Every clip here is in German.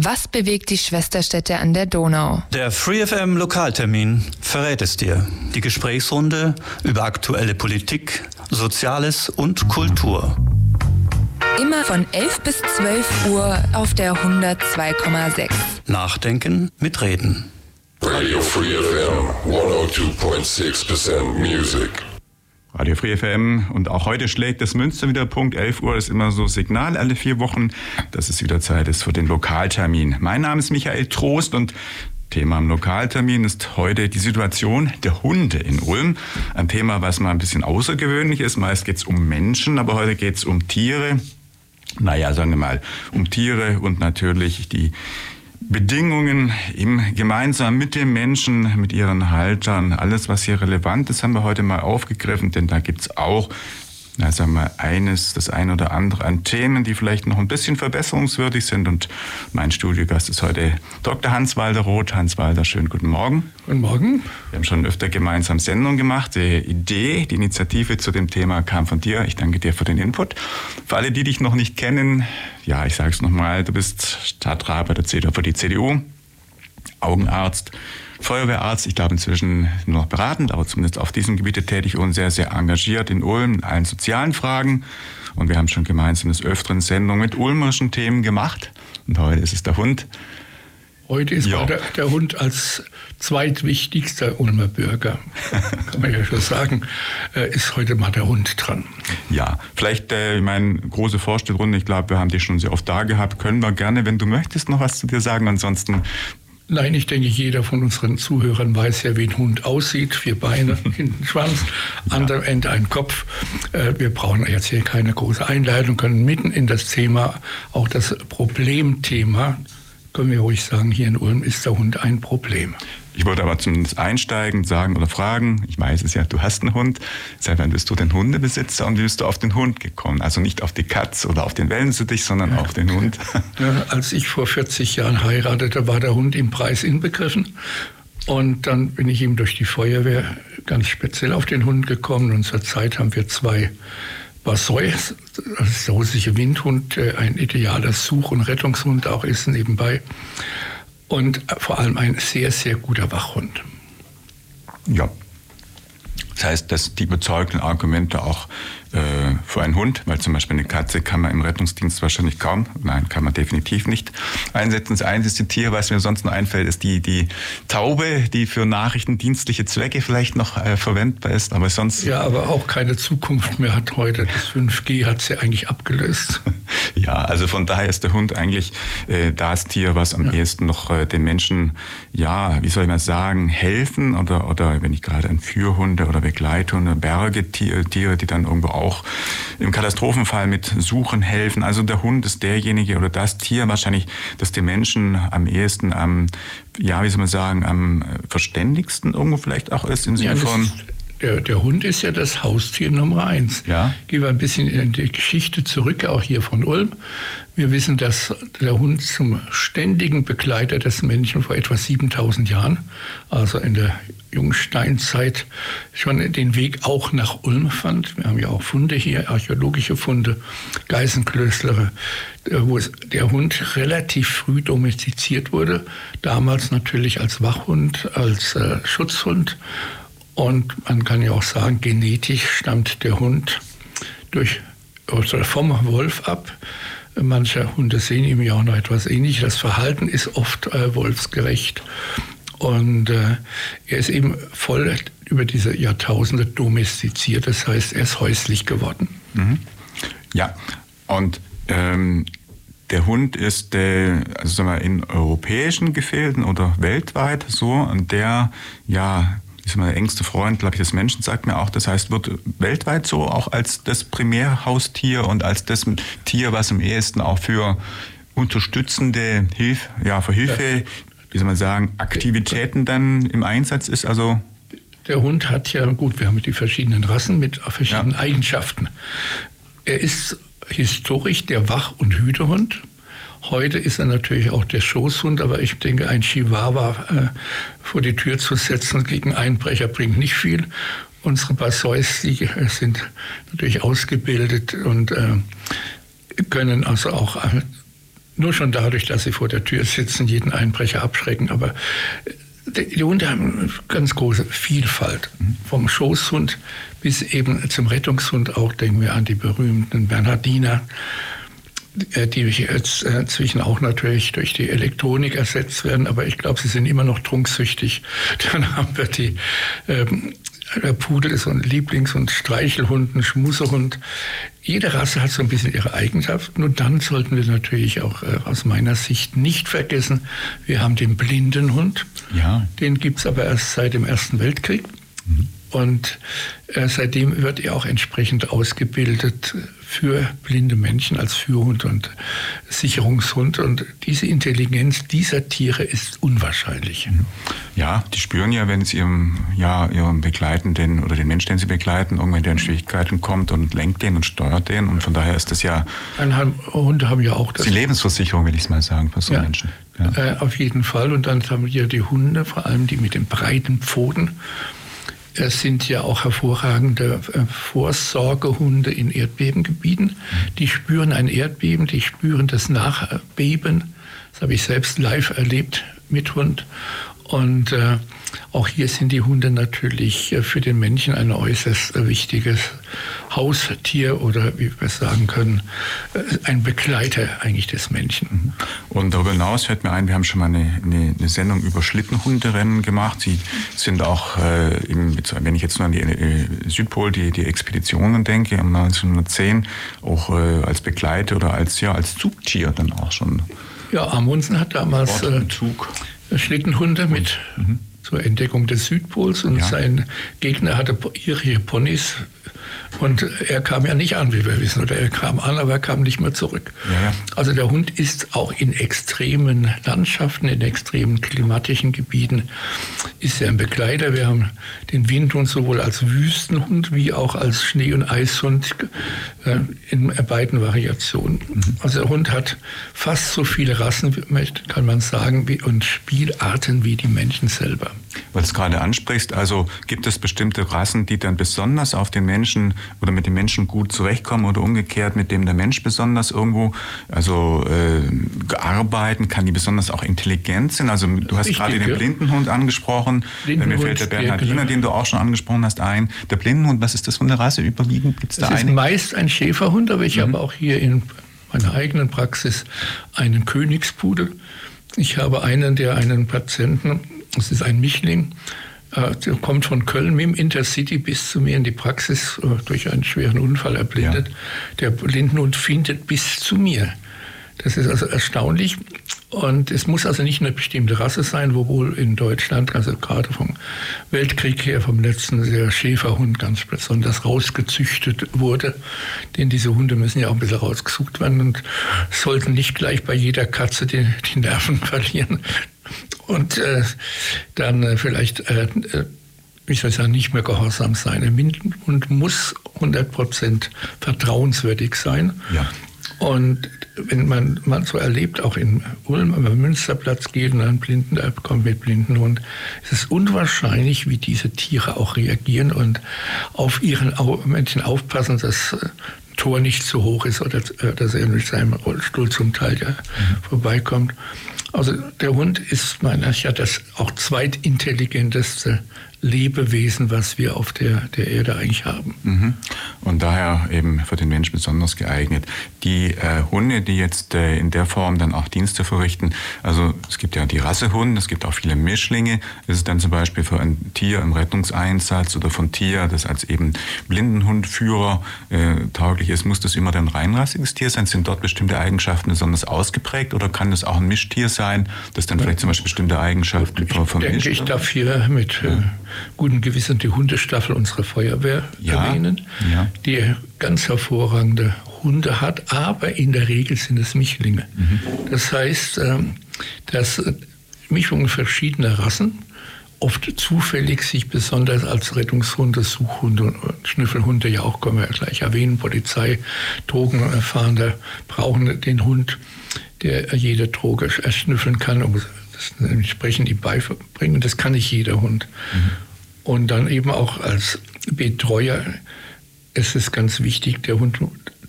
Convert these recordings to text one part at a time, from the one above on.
Was bewegt die Schwesterstädte an der Donau? Der FreeFM Lokaltermin verrät es dir. Die Gesprächsrunde über aktuelle Politik, Soziales und Kultur. Immer von 11 bis 12 Uhr auf der 102,6. Nachdenken mit Reden. Radio Free FM 102.6% Music. Radio Free FM und auch heute schlägt das Münster wieder Punkt 11 Uhr ist immer so Signal alle vier Wochen, dass es wieder Zeit ist für den Lokaltermin. Mein Name ist Michael Trost und Thema am Lokaltermin ist heute die Situation der Hunde in Ulm. Ein Thema, was mal ein bisschen außergewöhnlich ist. Meist geht es um Menschen, aber heute geht es um Tiere. Naja, sagen wir mal, um Tiere und natürlich die Bedingungen im, gemeinsam mit den Menschen, mit ihren Haltern, alles, was hier relevant ist, haben wir heute mal aufgegriffen, denn da gibt's auch na, sagen wir, eines, das ein oder andere an Themen, die vielleicht noch ein bisschen verbesserungswürdig sind. Und mein Studiogast ist heute Dr. Hans-Walter Roth. Hans-Walter, schönen guten Morgen. Guten Morgen. Wir haben schon öfter gemeinsam Sendungen gemacht. Die Idee, die Initiative zu dem Thema kam von dir. Ich danke dir für den Input. Für alle, die dich noch nicht kennen, ja, ich sage es nochmal, du bist Stadtrat bei der CDU für die CDU, Augenarzt, Feuerwehrarzt, ich glaube inzwischen nur noch beratend, aber zumindest auf diesem Gebiet tätig und sehr, sehr engagiert in Ulm in allen sozialen Fragen. Und wir haben schon gemeinsam des Öfteren Sendungen mit ulmerischen Themen gemacht. Und heute ist es der Hund. Heute ist ja. der, der, Hund als zweitwichtigster Ulmer Bürger, kann man ja schon sagen, äh, ist heute mal der Hund dran. Ja, vielleicht, äh, ich meine, große Vorstellrunde, ich glaube, wir haben dich schon sehr oft da gehabt, können wir gerne, wenn du möchtest, noch was zu dir sagen. Ansonsten Nein, ich denke, jeder von unseren Zuhörern weiß ja, wie ein Hund aussieht. Vier Beine, hinten Schwanz, an dem Ende ein Kopf. Äh, wir brauchen jetzt hier keine große Einleitung, können mitten in das Thema, auch das Problemthema, können wir ruhig sagen, hier in Ulm ist der Hund ein Problem. Ich wollte aber zumindest einsteigen, sagen oder fragen, ich weiß es ja, du hast einen Hund. Seit wann bist du denn Hundebesitzer und wie bist du auf den Hund gekommen? Also nicht auf die Katz oder auf den Wellensittich, sondern ja. auf den Hund. Ja, als ich vor 40 Jahren heiratete, war der Hund im Preis inbegriffen. Und dann bin ich ihm durch die Feuerwehr ganz speziell auf den Hund gekommen. Und zurzeit haben wir zwei Bassoi, das der russische Windhund, ein idealer Such- und Rettungshund auch ist nebenbei und vor allem ein sehr, sehr guter Wachhund. Ja. Das heißt, dass die überzeugenden Argumente auch äh, für einen Hund, weil zum Beispiel eine Katze kann man im Rettungsdienst wahrscheinlich kaum, nein, kann man definitiv nicht einsetzen. Das einzige Tier, was mir sonst noch einfällt, ist die, die Taube, die für nachrichtendienstliche Zwecke vielleicht noch äh, verwendbar ist, aber sonst... Ja, aber auch keine Zukunft mehr hat heute. Das 5G hat sie eigentlich abgelöst. ja, also von daher ist der Hund eigentlich äh, das Tier, was am ja. ehesten noch äh, den Menschen, ja, wie soll ich mal sagen, helfen oder, oder wenn ich gerade an Führhunde oder Begleithunde, Bergetiere, die dann irgendwo auch im Katastrophenfall mit Suchen helfen. Also der Hund ist derjenige oder das Tier wahrscheinlich, das den Menschen am ehesten am, ja, wie soll man sagen, am verständigsten irgendwo vielleicht auch ist im Sinne ja, von der, der, Hund ist ja das Haustier Nummer eins. Ja. Gehen wir ein bisschen in die Geschichte zurück, auch hier von Ulm. Wir wissen, dass der Hund zum ständigen Begleiter des Menschen vor etwa 7000 Jahren, also in der Jungsteinzeit, schon den Weg auch nach Ulm fand. Wir haben ja auch Funde hier, archäologische Funde, Geißenklöstere, wo der Hund relativ früh domestiziert wurde. Damals natürlich als Wachhund, als äh, Schutzhund. Und man kann ja auch sagen, genetisch stammt der Hund durch, oder vom Wolf ab. Manche Hunde sehen ihm ja auch noch etwas ähnlich. Das Verhalten ist oft äh, wolfsgerecht. Und äh, er ist eben voll über diese Jahrtausende domestiziert. Das heißt, er ist häuslich geworden. Mhm. Ja, und ähm, der Hund ist äh, also in europäischen Gefilden oder weltweit so und der ja ist immer der engste Freund, glaube ich, des Menschen, sagt mir auch. Das heißt, wird weltweit so auch als das Primärhaustier und als das Tier, was am ehesten auch für unterstützende Hilfe, ja, für Hilfe, wie soll man sagen, Aktivitäten dann im Einsatz ist. Also der Hund hat ja, gut, wir haben die verschiedenen Rassen mit verschiedenen ja. Eigenschaften. Er ist historisch der Wach- und Hütehund. Heute ist er natürlich auch der Schoßhund, aber ich denke, ein Chihuahua äh, vor die Tür zu setzen gegen Einbrecher bringt nicht viel. Unsere Bassois, die äh, sind natürlich ausgebildet und äh, können also auch äh, nur schon dadurch, dass sie vor der Tür sitzen, jeden Einbrecher abschrecken. Aber äh, die Hunde haben eine ganz große Vielfalt. Vom Schoßhund bis eben zum Rettungshund auch. Denken wir an die berühmten Bernhardiner, die jetzt inzwischen auch natürlich durch die Elektronik ersetzt werden. Aber ich glaube, sie sind immer noch trunksüchtig. Dann haben wir die ähm, der Pudel ist so ein Lieblings- und Streichelhund, ein Schmusehund. Jede Rasse hat so ein bisschen ihre Eigenschaften. Und dann sollten wir natürlich auch äh, aus meiner Sicht nicht vergessen, wir haben den Blindenhund. Ja. Den gibt es aber erst seit dem Ersten Weltkrieg. Mhm. Und äh, seitdem wird er auch entsprechend ausgebildet für blinde Menschen als Führhund und Sicherungshund. Und diese Intelligenz dieser Tiere ist unwahrscheinlich. Ja, die spüren ja, wenn es ihrem, ja, ihrem Begleitenden oder den Menschen, den sie begleiten, irgendwann der in Schwierigkeiten kommt und lenkt den und steuert den. Und von daher ist das ja. Hunde haben ja auch das. Die Lebensversicherung, will ich es mal sagen, für so ja, Menschen. Ja. Äh, auf jeden Fall. Und dann haben wir die Hunde, vor allem die mit den breiten Pfoten es sind ja auch hervorragende äh, Vorsorgehunde in Erdbebengebieten. Die spüren ein Erdbeben, die spüren das Nachbeben. Das habe ich selbst live erlebt mit Hund. Und äh, auch hier sind die Hunde natürlich äh, für den Menschen ein äußerst äh, wichtiges Haustier oder wie wir sagen können, äh, ein Begleiter eigentlich des Menschen. Und darüber hinaus fällt mir ein, wir haben schon mal eine, eine, eine Sendung über Schlittenhunderennen gemacht. Sie sind auch, äh, im, wenn ich jetzt nur an die äh, Südpol, die, die Expeditionen denke, im 1910 auch äh, als Begleiter oder als, ja, als Zugtier dann auch schon. Ja, Amundsen hat damals Zug. Schlittenhunde mit mhm zur Entdeckung des Südpols und ja. sein Gegner hatte irische Ponys und er kam ja nicht an, wie wir wissen, oder er kam an, aber er kam nicht mehr zurück. Ja. Also der Hund ist auch in extremen Landschaften, in extremen klimatischen Gebieten, ist er ein Begleiter. Wir haben den Windhund sowohl als Wüstenhund wie auch als Schnee- und Eishund äh, in beiden Variationen. Mhm. Also der Hund hat fast so viele Rassen, kann man sagen, und Spielarten wie die Menschen selber. Weil du es gerade ansprichst, also gibt es bestimmte Rassen, die dann besonders auf den Menschen oder mit dem Menschen gut zurechtkommen oder umgekehrt, mit dem der Mensch besonders irgendwo also äh, arbeiten kann, die besonders auch intelligent sind. Also du hast Richtig, gerade den Blindenhund angesprochen. Blindenhund, Mir fällt der Bernhardiner, den du auch schon angesprochen hast, ein. Der Blindenhund, was ist das für eine Rasse überwiegend? Gibt's da es ist meist ein Schäferhund, aber ich mhm. habe auch hier in meiner eigenen Praxis einen Königspudel. Ich habe einen, der einen Patienten, das ist ein Mischling, äh, kommt von Köln mit dem Intercity bis zu mir in die Praxis äh, durch einen schweren Unfall erblindet. Ja. Der Blindenhund findet bis zu mir. Das ist also erstaunlich. Und es muss also nicht eine bestimmte Rasse sein, wohl in Deutschland, also gerade vom Weltkrieg her, vom letzten der Schäferhund ganz besonders rausgezüchtet wurde. Denn diese Hunde müssen ja auch ein bisschen rausgesucht werden und sollten nicht gleich bei jeder Katze die, die Nerven verlieren und äh, dann äh, vielleicht, äh, äh, ich soll sagen, nicht mehr gehorsam sein. Ein Hund muss 100% vertrauenswürdig sein. Ja. Und wenn man, man so erlebt, auch in Ulm, wenn man Münsterplatz geht und ein Blinden, kommt mit Blindenhund, ist es unwahrscheinlich, wie diese Tiere auch reagieren und auf ihren Menschen aufpassen, dass äh, Tor nicht zu hoch ist oder äh, dass er mit seinem Rollstuhl zum Teil ja, mhm. vorbeikommt. Also der Hund ist meiner ja das auch zweitintelligenteste Lebewesen, was wir auf der, der Erde eigentlich haben. Mhm. Und daher eben für den Mensch besonders geeignet. Die äh, Hunde, die jetzt äh, in der Form dann auch Dienste verrichten, also es gibt ja die Rassehunde, es gibt auch viele Mischlinge. Ist dann zum Beispiel für ein Tier im Rettungseinsatz oder von Tier, das als eben Blindenhundführer äh, tauglich ist, muss das immer ein reinrassiges Tier sein? Sind dort bestimmte Eigenschaften besonders ausgeprägt oder kann das auch ein Mischtier sein, das dann vielleicht zum Beispiel bestimmte Eigenschaften ich von denke, Ich darf hier mit ja. Äh, guten Gewissen die Hundestaffel unserer Feuerwehr ja, erwähnen, ja. die ganz hervorragende Hunde hat, aber in der Regel sind es Mischlinge. Mhm. Das heißt, ähm, dass Mischungen verschiedener Rassen oft zufällig sich besonders als Rettungshunde, Suchhunde und Schnüffelhunde ja auch, können wir ja gleich erwähnen, Polizei, Drogenerfahrene brauchen den Hund, der jede Droge erschnüffeln kann, um das entsprechend ihm beibringen. Das kann nicht jeder Hund. Mhm. Und dann eben auch als Betreuer ist es ganz wichtig, der Hund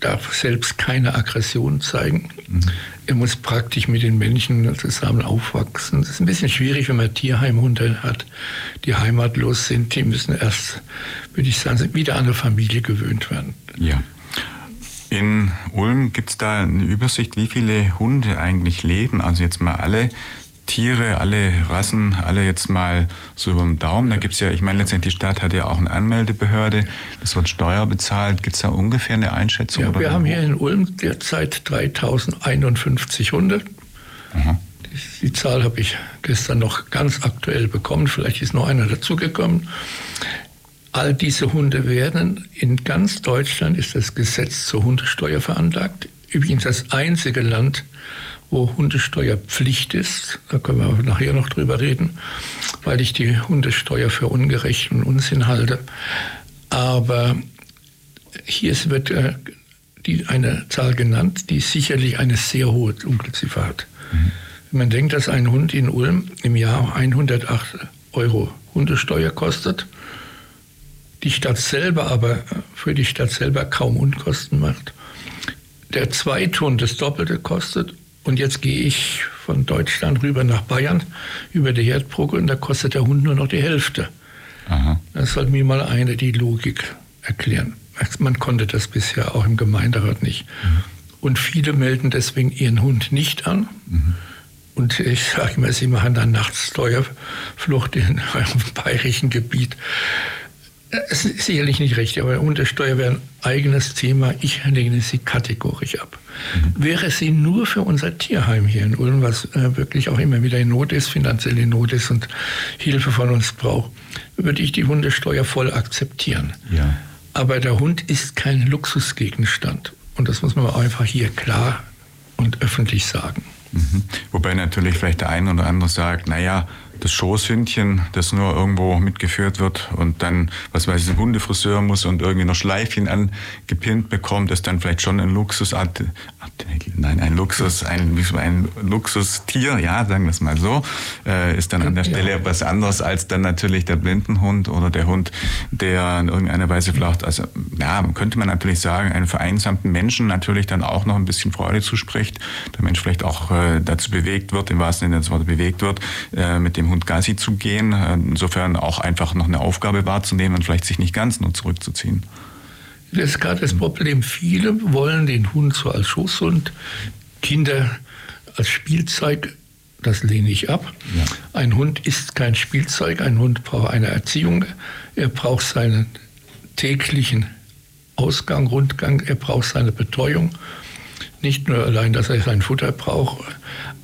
darf selbst keine Aggression zeigen. Mhm. er muss praktisch mit den Menschen zusammen aufwachsen. Das ist ein bisschen schwierig, wenn man Tierheimhunde hat, die heimatlos sind. Die müssen erst, würde ich sagen, wieder an eine Familie gewöhnt werden. Ja. In Ulm gibt es da eine Übersicht, wie viele Hunde eigentlich leben. Also jetzt mal alle Tiere, alle Rassen, alle jetzt mal so über den Daumen. Da gibt es ja, ich meine, letztendlich die Stadt hat ja auch eine Anmeldebehörde, das wird Steuer bezahlt. Gibt es da ungefähr eine Einschätzung? Ja, wir haben hier in Ulm derzeit 3051 Hunde. Aha. Die, die Zahl habe ich gestern noch ganz aktuell bekommen. Vielleicht ist noch einer dazugekommen. All diese Hunde werden in ganz Deutschland ist das Gesetz zur Hundesteuer veranlagt. Übrigens das einzige Land, wo Hundesteuer Pflicht ist. Da können wir nachher noch drüber reden, weil ich die Hundesteuer für ungerecht und Unsinn halte. Aber hier wird äh, die, eine Zahl genannt, die sicherlich eine sehr hohe Dunkelziffer hat. Mhm. Wenn man denkt, dass ein Hund in Ulm im Jahr 108 Euro Hundesteuer kostet, die Stadt selber aber für die Stadt selber kaum Unkosten macht, der Zweithund das Doppelte kostet und jetzt gehe ich von Deutschland rüber nach Bayern über die Herdbrücke und da kostet der Hund nur noch die Hälfte. Aha. Das sollte mir mal eine die Logik erklären. Man konnte das bisher auch im Gemeinderat nicht. Mhm. Und viele melden deswegen ihren Hund nicht an. Mhm. Und ich sage immer, sie machen dann nachts Steuerflucht in eurem bayerischen Gebiet. Es ist sicherlich nicht richtig, aber Untersteuer wäre ein eigenes Thema. Ich lehne sie kategorisch ab. Mhm. Wäre sie nur für unser Tierheim hier in Ulm, was äh, wirklich auch immer wieder in Not ist, finanziell in Not ist und Hilfe von uns braucht, würde ich die Hundesteuer voll akzeptieren. Ja. Aber der Hund ist kein Luxusgegenstand. Und das muss man einfach hier klar und öffentlich sagen. Mhm. Wobei natürlich vielleicht der eine oder andere sagt, naja, das Schoßhündchen, das nur irgendwo mitgeführt wird und dann, was weiß ich, ein Hundefriseur muss und irgendwie noch Schleifchen angepinnt bekommt, ist dann vielleicht schon ein Luxus, nein, ein Luxus, ein, ein Luxustier, ja, sagen wir es mal so, äh, ist dann an der Stelle ja. was anderes als dann natürlich der Blindenhund oder der Hund, der in irgendeiner Weise vielleicht, also ja, könnte man natürlich sagen, einen vereinsamten Menschen natürlich dann auch noch ein bisschen Freude zuspricht, der Mensch vielleicht auch äh, dazu bewegt wird, im wahrsten Sinne des Wortes bewegt wird, äh, mit dem Hund Gassi zu gehen. Insofern auch einfach noch eine Aufgabe wahrzunehmen und vielleicht sich nicht ganz nur zurückzuziehen. Das ist gerade das Problem. Viele wollen den Hund so als Schutzhund, Kinder als Spielzeug. Das lehne ich ab. Ja. Ein Hund ist kein Spielzeug. Ein Hund braucht eine Erziehung. Er braucht seinen täglichen Ausgang, Rundgang. Er braucht seine Betreuung. Nicht nur allein, dass er sein Futter braucht,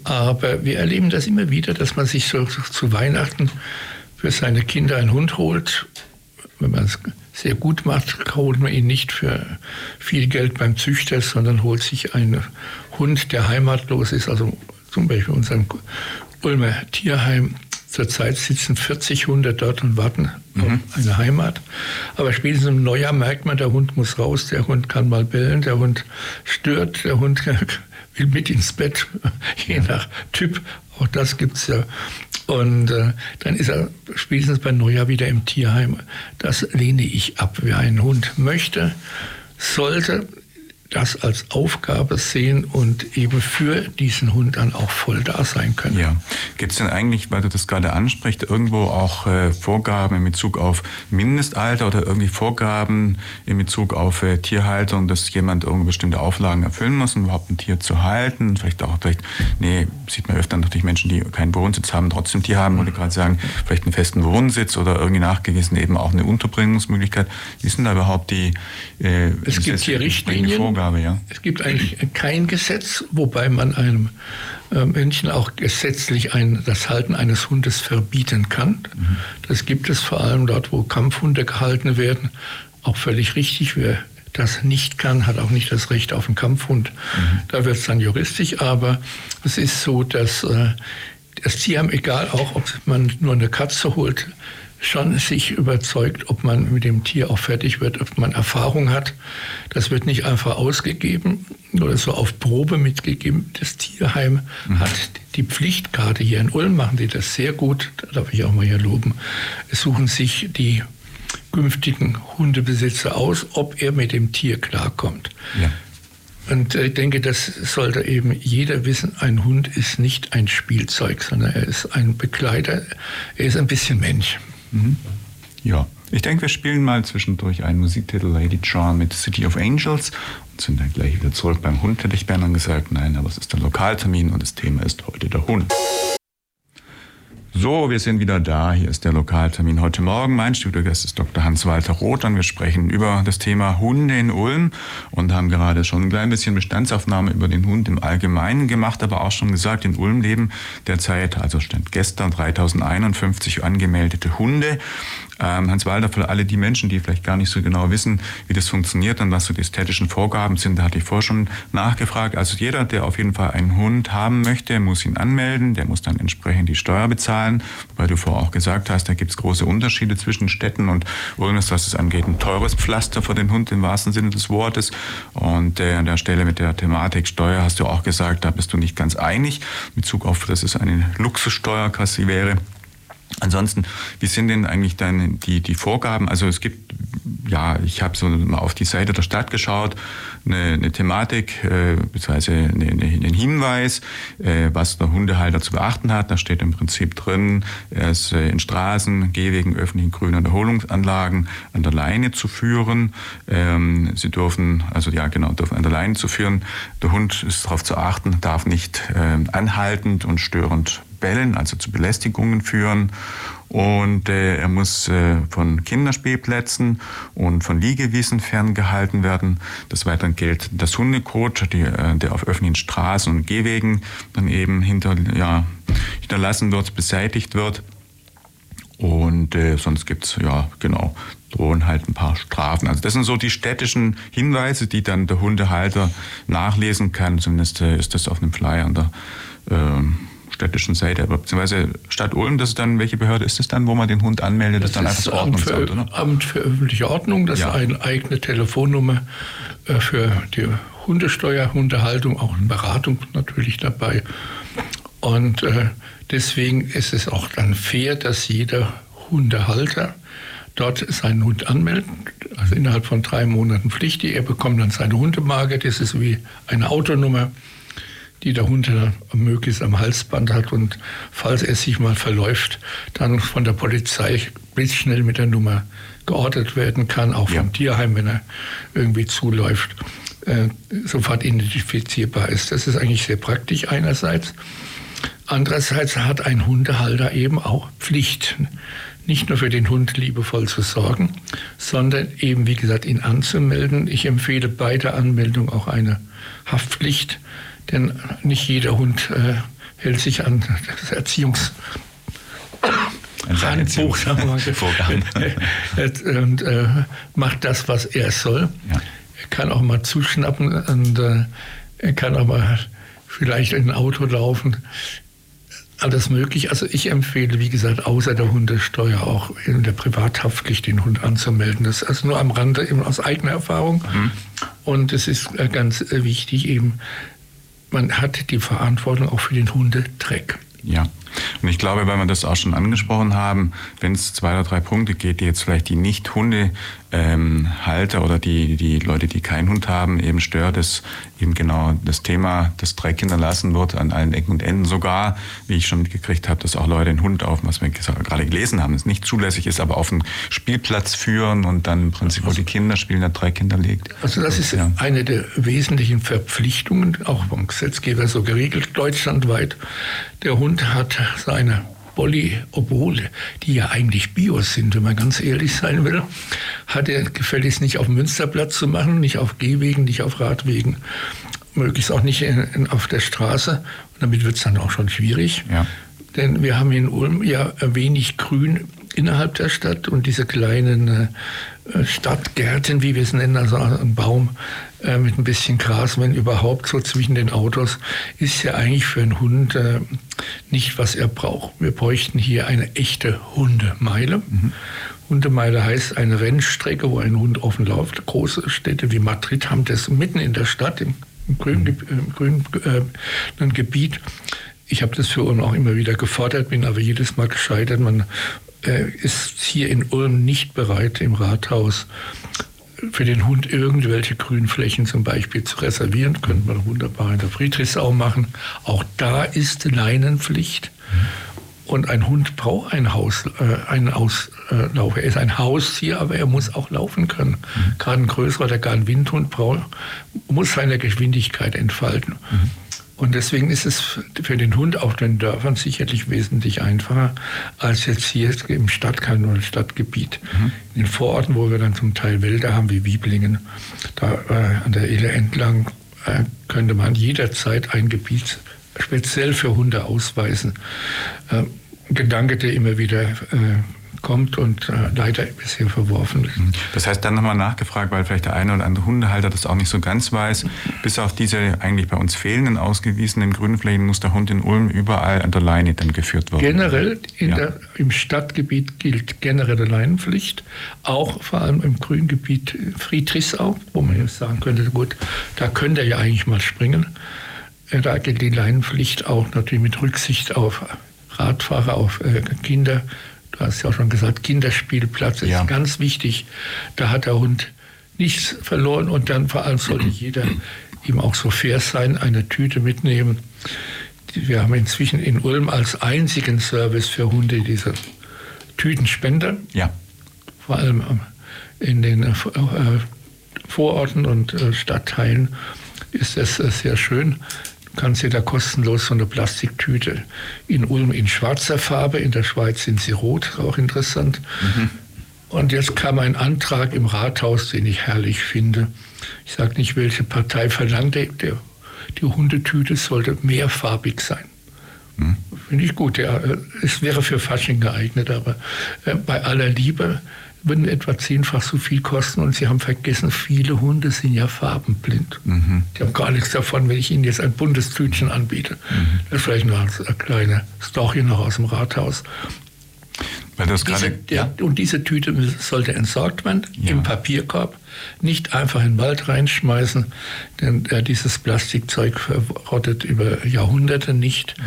aber wir erleben das immer wieder, dass man sich so, so zu Weihnachten für seine Kinder einen Hund holt. Wenn man es sehr gut macht, holt man ihn nicht für viel Geld beim Züchter, sondern holt sich einen Hund, der heimatlos ist. Also zum Beispiel in unserem Ulmer Tierheim. Zurzeit sitzen 40 Hunde dort und warten mhm. auf eine Heimat. Aber spätestens im Neujahr merkt man, der Hund muss raus, der Hund kann mal bellen, der Hund stört, der Hund will mit ins Bett, je nach Typ. Auch das gibt es ja. Und äh, dann ist er spätestens bei Neujahr wieder im Tierheim. Das lehne ich ab. Wer einen Hund möchte, sollte das als Aufgabe sehen und eben für diesen Hund dann auch voll da sein können. Ja. Gibt es denn eigentlich, weil du das gerade ansprichst, irgendwo auch äh, Vorgaben in Bezug auf Mindestalter oder irgendwie Vorgaben in Bezug auf äh, Tierhaltung, dass jemand irgendwie bestimmte Auflagen erfüllen muss, um überhaupt ein Tier zu halten? Vielleicht auch, vielleicht, nee, sieht man öfter natürlich Menschen, die keinen Wohnsitz haben, trotzdem Tier haben, wollte gerade sagen, vielleicht einen festen Wohnsitz oder irgendwie nachgewiesen eben auch eine Unterbringungsmöglichkeit. Wie sind da überhaupt die äh, Es gibt hier Richtlinien. Vorgabe, ja. Es gibt eigentlich kein Gesetz, wobei man einem äh, Menschen auch gesetzlich ein, das Halten eines Hundes verbieten kann. Mhm. Das gibt es vor allem dort, wo Kampfhunde gehalten werden. Auch völlig richtig. Wer das nicht kann, hat auch nicht das Recht auf einen Kampfhund. Mhm. Da wird es dann juristisch. Aber es ist so, dass äh, das Tierheim, egal auch, ob man nur eine Katze holt, schon sich überzeugt, ob man mit dem Tier auch fertig wird, ob man Erfahrung hat. Das wird nicht einfach ausgegeben oder so auf Probe mitgegeben. Das Tierheim mhm. hat die Pflichtkarte. Hier in Ulm machen die das sehr gut. Da darf ich auch mal hier loben. Es suchen sich die künftigen Hundebesitzer aus, ob er mit dem Tier klarkommt. Ja. Und ich denke, das sollte eben jeder wissen. Ein Hund ist nicht ein Spielzeug, sondern er ist ein Begleiter. Er ist ein bisschen Mensch. Mhm. Ja. Ich denke, wir spielen mal zwischendurch einen Musiktitel Lady John mit City of Angels und sind dann gleich wieder zurück beim Hund, hätte ich beinahe gesagt. Nein, aber es ist der Lokaltermin und das Thema ist heute der Hund. So, wir sind wieder da. Hier ist der Lokaltermin heute Morgen. Mein Studiogast ist Dr. Hans-Walter Roth und wir sprechen über das Thema Hunde in Ulm und haben gerade schon ein klein bisschen Bestandsaufnahme über den Hund im Allgemeinen gemacht, aber auch schon gesagt, in Ulm leben derzeit, also stand gestern 3051 angemeldete Hunde. Ähm, Hans Walter, für alle die Menschen, die vielleicht gar nicht so genau wissen, wie das funktioniert und was so die ästhetischen Vorgaben sind, da hatte ich vorher schon nachgefragt. Also jeder, der auf jeden Fall einen Hund haben möchte, muss ihn anmelden, der muss dann entsprechend die Steuer bezahlen, wobei du vorher auch gesagt hast, da gibt es große Unterschiede zwischen Städten und ist, was es angeht, ein teures Pflaster für den Hund im wahrsten Sinne des Wortes. Und äh, an der Stelle mit der Thematik Steuer hast du auch gesagt, da bist du nicht ganz einig, in Bezug auf, dass es eine Luxussteuer quasi wäre. Ansonsten, wie sind denn eigentlich deine, die, die Vorgaben? Also es gibt, ja, ich habe so mal auf die Seite der Stadt geschaut, eine, eine Thematik, äh, beziehungsweise eine, eine, einen Hinweis, äh, was der Hundehalter zu beachten hat. Da steht im Prinzip drin, er ist äh, in Straßen, Gehwegen, öffentlichen grünen Erholungsanlagen an der Leine zu führen. Ähm, sie dürfen, also ja genau, dürfen an der Leine zu führen. Der Hund ist darauf zu achten, darf nicht äh, anhaltend und störend bellen, also zu Belästigungen führen. Und äh, er muss äh, von Kinderspielplätzen und von Liegewiesen ferngehalten werden. Des Weiteren gilt das Hundekot, die, äh, der auf öffentlichen Straßen und Gehwegen dann eben hinter, ja, hinterlassen wird, beseitigt wird. Und äh, sonst gibt's ja, genau, drohen halt ein paar Strafen. Also das sind so die städtischen Hinweise, die dann der Hundehalter nachlesen kann. Zumindest äh, ist das auf einem Flyer an der äh, städtischen Seite, aber beziehungsweise Stadt Ulm, das ist dann, welche Behörde ist das dann, wo man den Hund anmeldet? Das, das ist dann einfach das Ordnungsamt, Amt für, Amt für öffentliche Ordnung, das ja. ist eine eigene Telefonnummer äh, für die Hundesteuer, Hundehaltung, auch eine Beratung natürlich dabei. Und äh, deswegen ist es auch dann fair, dass jeder Hundehalter dort seinen Hund anmeldet, also innerhalb von drei Monaten pflichtig. Er bekommt dann seine Hundemarke, das ist wie eine Autonummer die der Hund möglichst am Halsband hat und falls er sich mal verläuft, dann von der Polizei blitzschnell mit der Nummer geortet werden kann, auch vom ja. Tierheim, wenn er irgendwie zuläuft, äh, sofort identifizierbar ist. Das ist eigentlich sehr praktisch einerseits. Andererseits hat ein Hundehalter eben auch Pflicht, nicht nur für den Hund liebevoll zu sorgen, sondern eben, wie gesagt, ihn anzumelden. Ich empfehle bei der Anmeldung auch eine Haftpflicht denn nicht jeder Hund äh, hält sich an das Erziehungs Handbuch und äh, macht das, was er soll. Ja. Er kann auch mal zuschnappen und äh, er kann auch mal vielleicht in ein Auto laufen. Alles möglich. Also ich empfehle, wie gesagt, außer der Hundesteuer auch in der Privathaftpflicht den Hund anzumelden. Das ist also nur am Rande eben aus eigener Erfahrung. Mhm. Und es ist äh, ganz äh, wichtig eben, man hat die Verantwortung auch für den Hundetreck. Ja. Und ich glaube, weil wir das auch schon angesprochen haben, wenn es zwei oder drei Punkte geht, die jetzt vielleicht die Nicht-Hunde ähm, oder die, die Leute, die keinen Hund haben, eben stört es eben genau das Thema, das Dreck hinterlassen wird an allen Ecken und Enden. Sogar, wie ich schon mitgekriegt habe, dass auch Leute den Hund auf, was wir gerade gelesen haben, das nicht zulässig ist, aber auf den Spielplatz führen und dann im Prinzip, wo die Kinder spielen, der Dreck hinterlegt. Also das ist ja. eine der wesentlichen Verpflichtungen, auch vom Gesetzgeber so geregelt, deutschlandweit. Der Hund hat seine Bolli, obwohl die ja eigentlich Bios sind, wenn man ganz ehrlich sein will, hat er gefälligst nicht auf dem Münsterplatz zu machen, nicht auf Gehwegen, nicht auf Radwegen, möglichst auch nicht in, in, auf der Straße. Und damit wird es dann auch schon schwierig. Ja. Denn wir haben in Ulm ja wenig Grün innerhalb der Stadt und diese kleinen äh, Stadtgärten, wie wir es nennen, also ein Baum äh, mit ein bisschen Gras, wenn überhaupt so zwischen den Autos, ist ja eigentlich für einen Hund äh, nicht, was er braucht. Wir bräuchten hier eine echte Hundemeile. Mhm. Hundemeile heißt eine Rennstrecke, wo ein Hund offen läuft. Große Städte wie Madrid haben das mitten in der Stadt, im, im grünen, mhm. im grünen äh, Gebiet. Ich habe das für Ulm auch immer wieder gefordert, bin aber jedes Mal gescheitert. Man äh, ist hier in Ulm nicht bereit, im Rathaus für den Hund irgendwelche Grünflächen zum Beispiel zu reservieren. Könnte man wunderbar in der Friedrichsau machen. Auch da ist Leinenpflicht. Und ein Hund braucht ein Haus, äh, einen Auslauf. Er ist ein Haustier, aber er muss auch laufen können. Mhm. Gerade ein größerer oder gar ein Windhund braucht, muss seine Geschwindigkeit entfalten. Mhm. Und deswegen ist es für den Hund auf den Dörfern sicherlich wesentlich einfacher als jetzt hier im Stadtkern oder Stadtgebiet. Mhm. In den Vororten, wo wir dann zum Teil Wälder haben, wie Wieblingen, da äh, an der Ele entlang äh, könnte man jederzeit ein Gebiet speziell für Hunde ausweisen. Äh, Gedanke, der immer wieder äh, kommt und äh, leider bisher verworfen ist. Mhm. Das heißt, dann nochmal nachgefragt, weil vielleicht der eine oder andere Hundehalter das auch nicht so ganz weiß. Bis auf diese eigentlich bei uns fehlenden ausgewiesenen Grünflächen muss der Hund in Ulm überall an der Leine dann geführt werden. Generell ja. der, im Stadtgebiet gilt generelle Leinenpflicht, auch vor allem im Grüngebiet Friedrichsau, wo man jetzt sagen könnte, gut, da könnte er ja eigentlich mal springen. Äh, da gilt die Leinenpflicht auch natürlich mit Rücksicht auf Radfahrer, auf äh, Kinder du hast ja auch schon gesagt, Kinderspielplatz ist ja. ganz wichtig. Da hat der Hund nichts verloren und dann vor allem sollte jeder ihm auch so fair sein, eine Tüte mitnehmen. Wir haben inzwischen in Ulm als einzigen Service für Hunde diese Tütenspender. Ja. Vor allem ähm, in den äh, äh, Vororten und äh, Stadtteilen ist es sehr schön kannst dir da kostenlos so eine Plastiktüte in Ulm in schwarzer Farbe, in der Schweiz sind sie rot, auch interessant. Mhm. Und jetzt kam ein Antrag im Rathaus, den ich herrlich finde. Ich sage nicht, welche Partei verlangte, der, die Hundetüte sollte mehrfarbig sein. Mhm. Finde ich gut. Ja, es wäre für Fasching geeignet, aber äh, bei aller Liebe, würden etwa zehnfach so viel kosten. Und Sie haben vergessen, viele Hunde sind ja farbenblind. Mhm. Die haben gar nichts davon, wenn ich Ihnen jetzt ein buntes Tütchen anbiete. Mhm. Das ist vielleicht noch eine kleine Story noch aus dem Rathaus. Weil das diese, gerade, ja. Und diese Tüte sollte entsorgt werden ja. im Papierkorb, nicht einfach in den Wald reinschmeißen, denn äh, dieses Plastikzeug verrottet über Jahrhunderte nicht, mhm.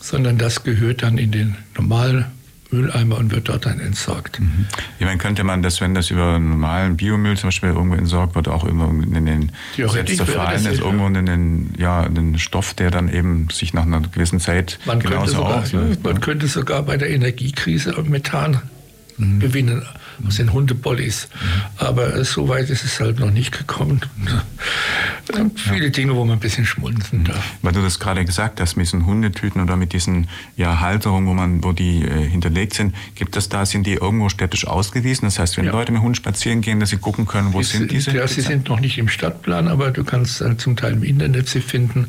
sondern das gehört dann in den normalen Mülleimer und wird dort dann entsorgt. Mhm. Ich meine, könnte man das, wenn das über normalen Biomüll zum Beispiel irgendwo entsorgt wird, auch immer in den zerfallen ist, irgendwo in den, ja, in den Stoff, der dann eben sich nach einer gewissen Zeit man genauso sogar, auslöst. Man ne? könnte sogar bei der Energiekrise Methan mhm. gewinnen aus den Hundebollis. Mhm. Aber so weit ist es halt noch nicht gekommen. Und viele ja. Dinge, wo man ein bisschen schmunzen mhm. darf. Weil du das gerade gesagt hast, mit diesen Hundetüten oder mit diesen ja, Halterungen, wo, man, wo die äh, hinterlegt sind, gibt es da, sind die irgendwo städtisch ausgewiesen? Das heißt, wenn ja. Leute mit Hund spazieren gehen, dass sie gucken können, wo die, sind diese? Ja, sie sind noch nicht im Stadtplan, aber du kannst äh, zum Teil im Internet sie finden.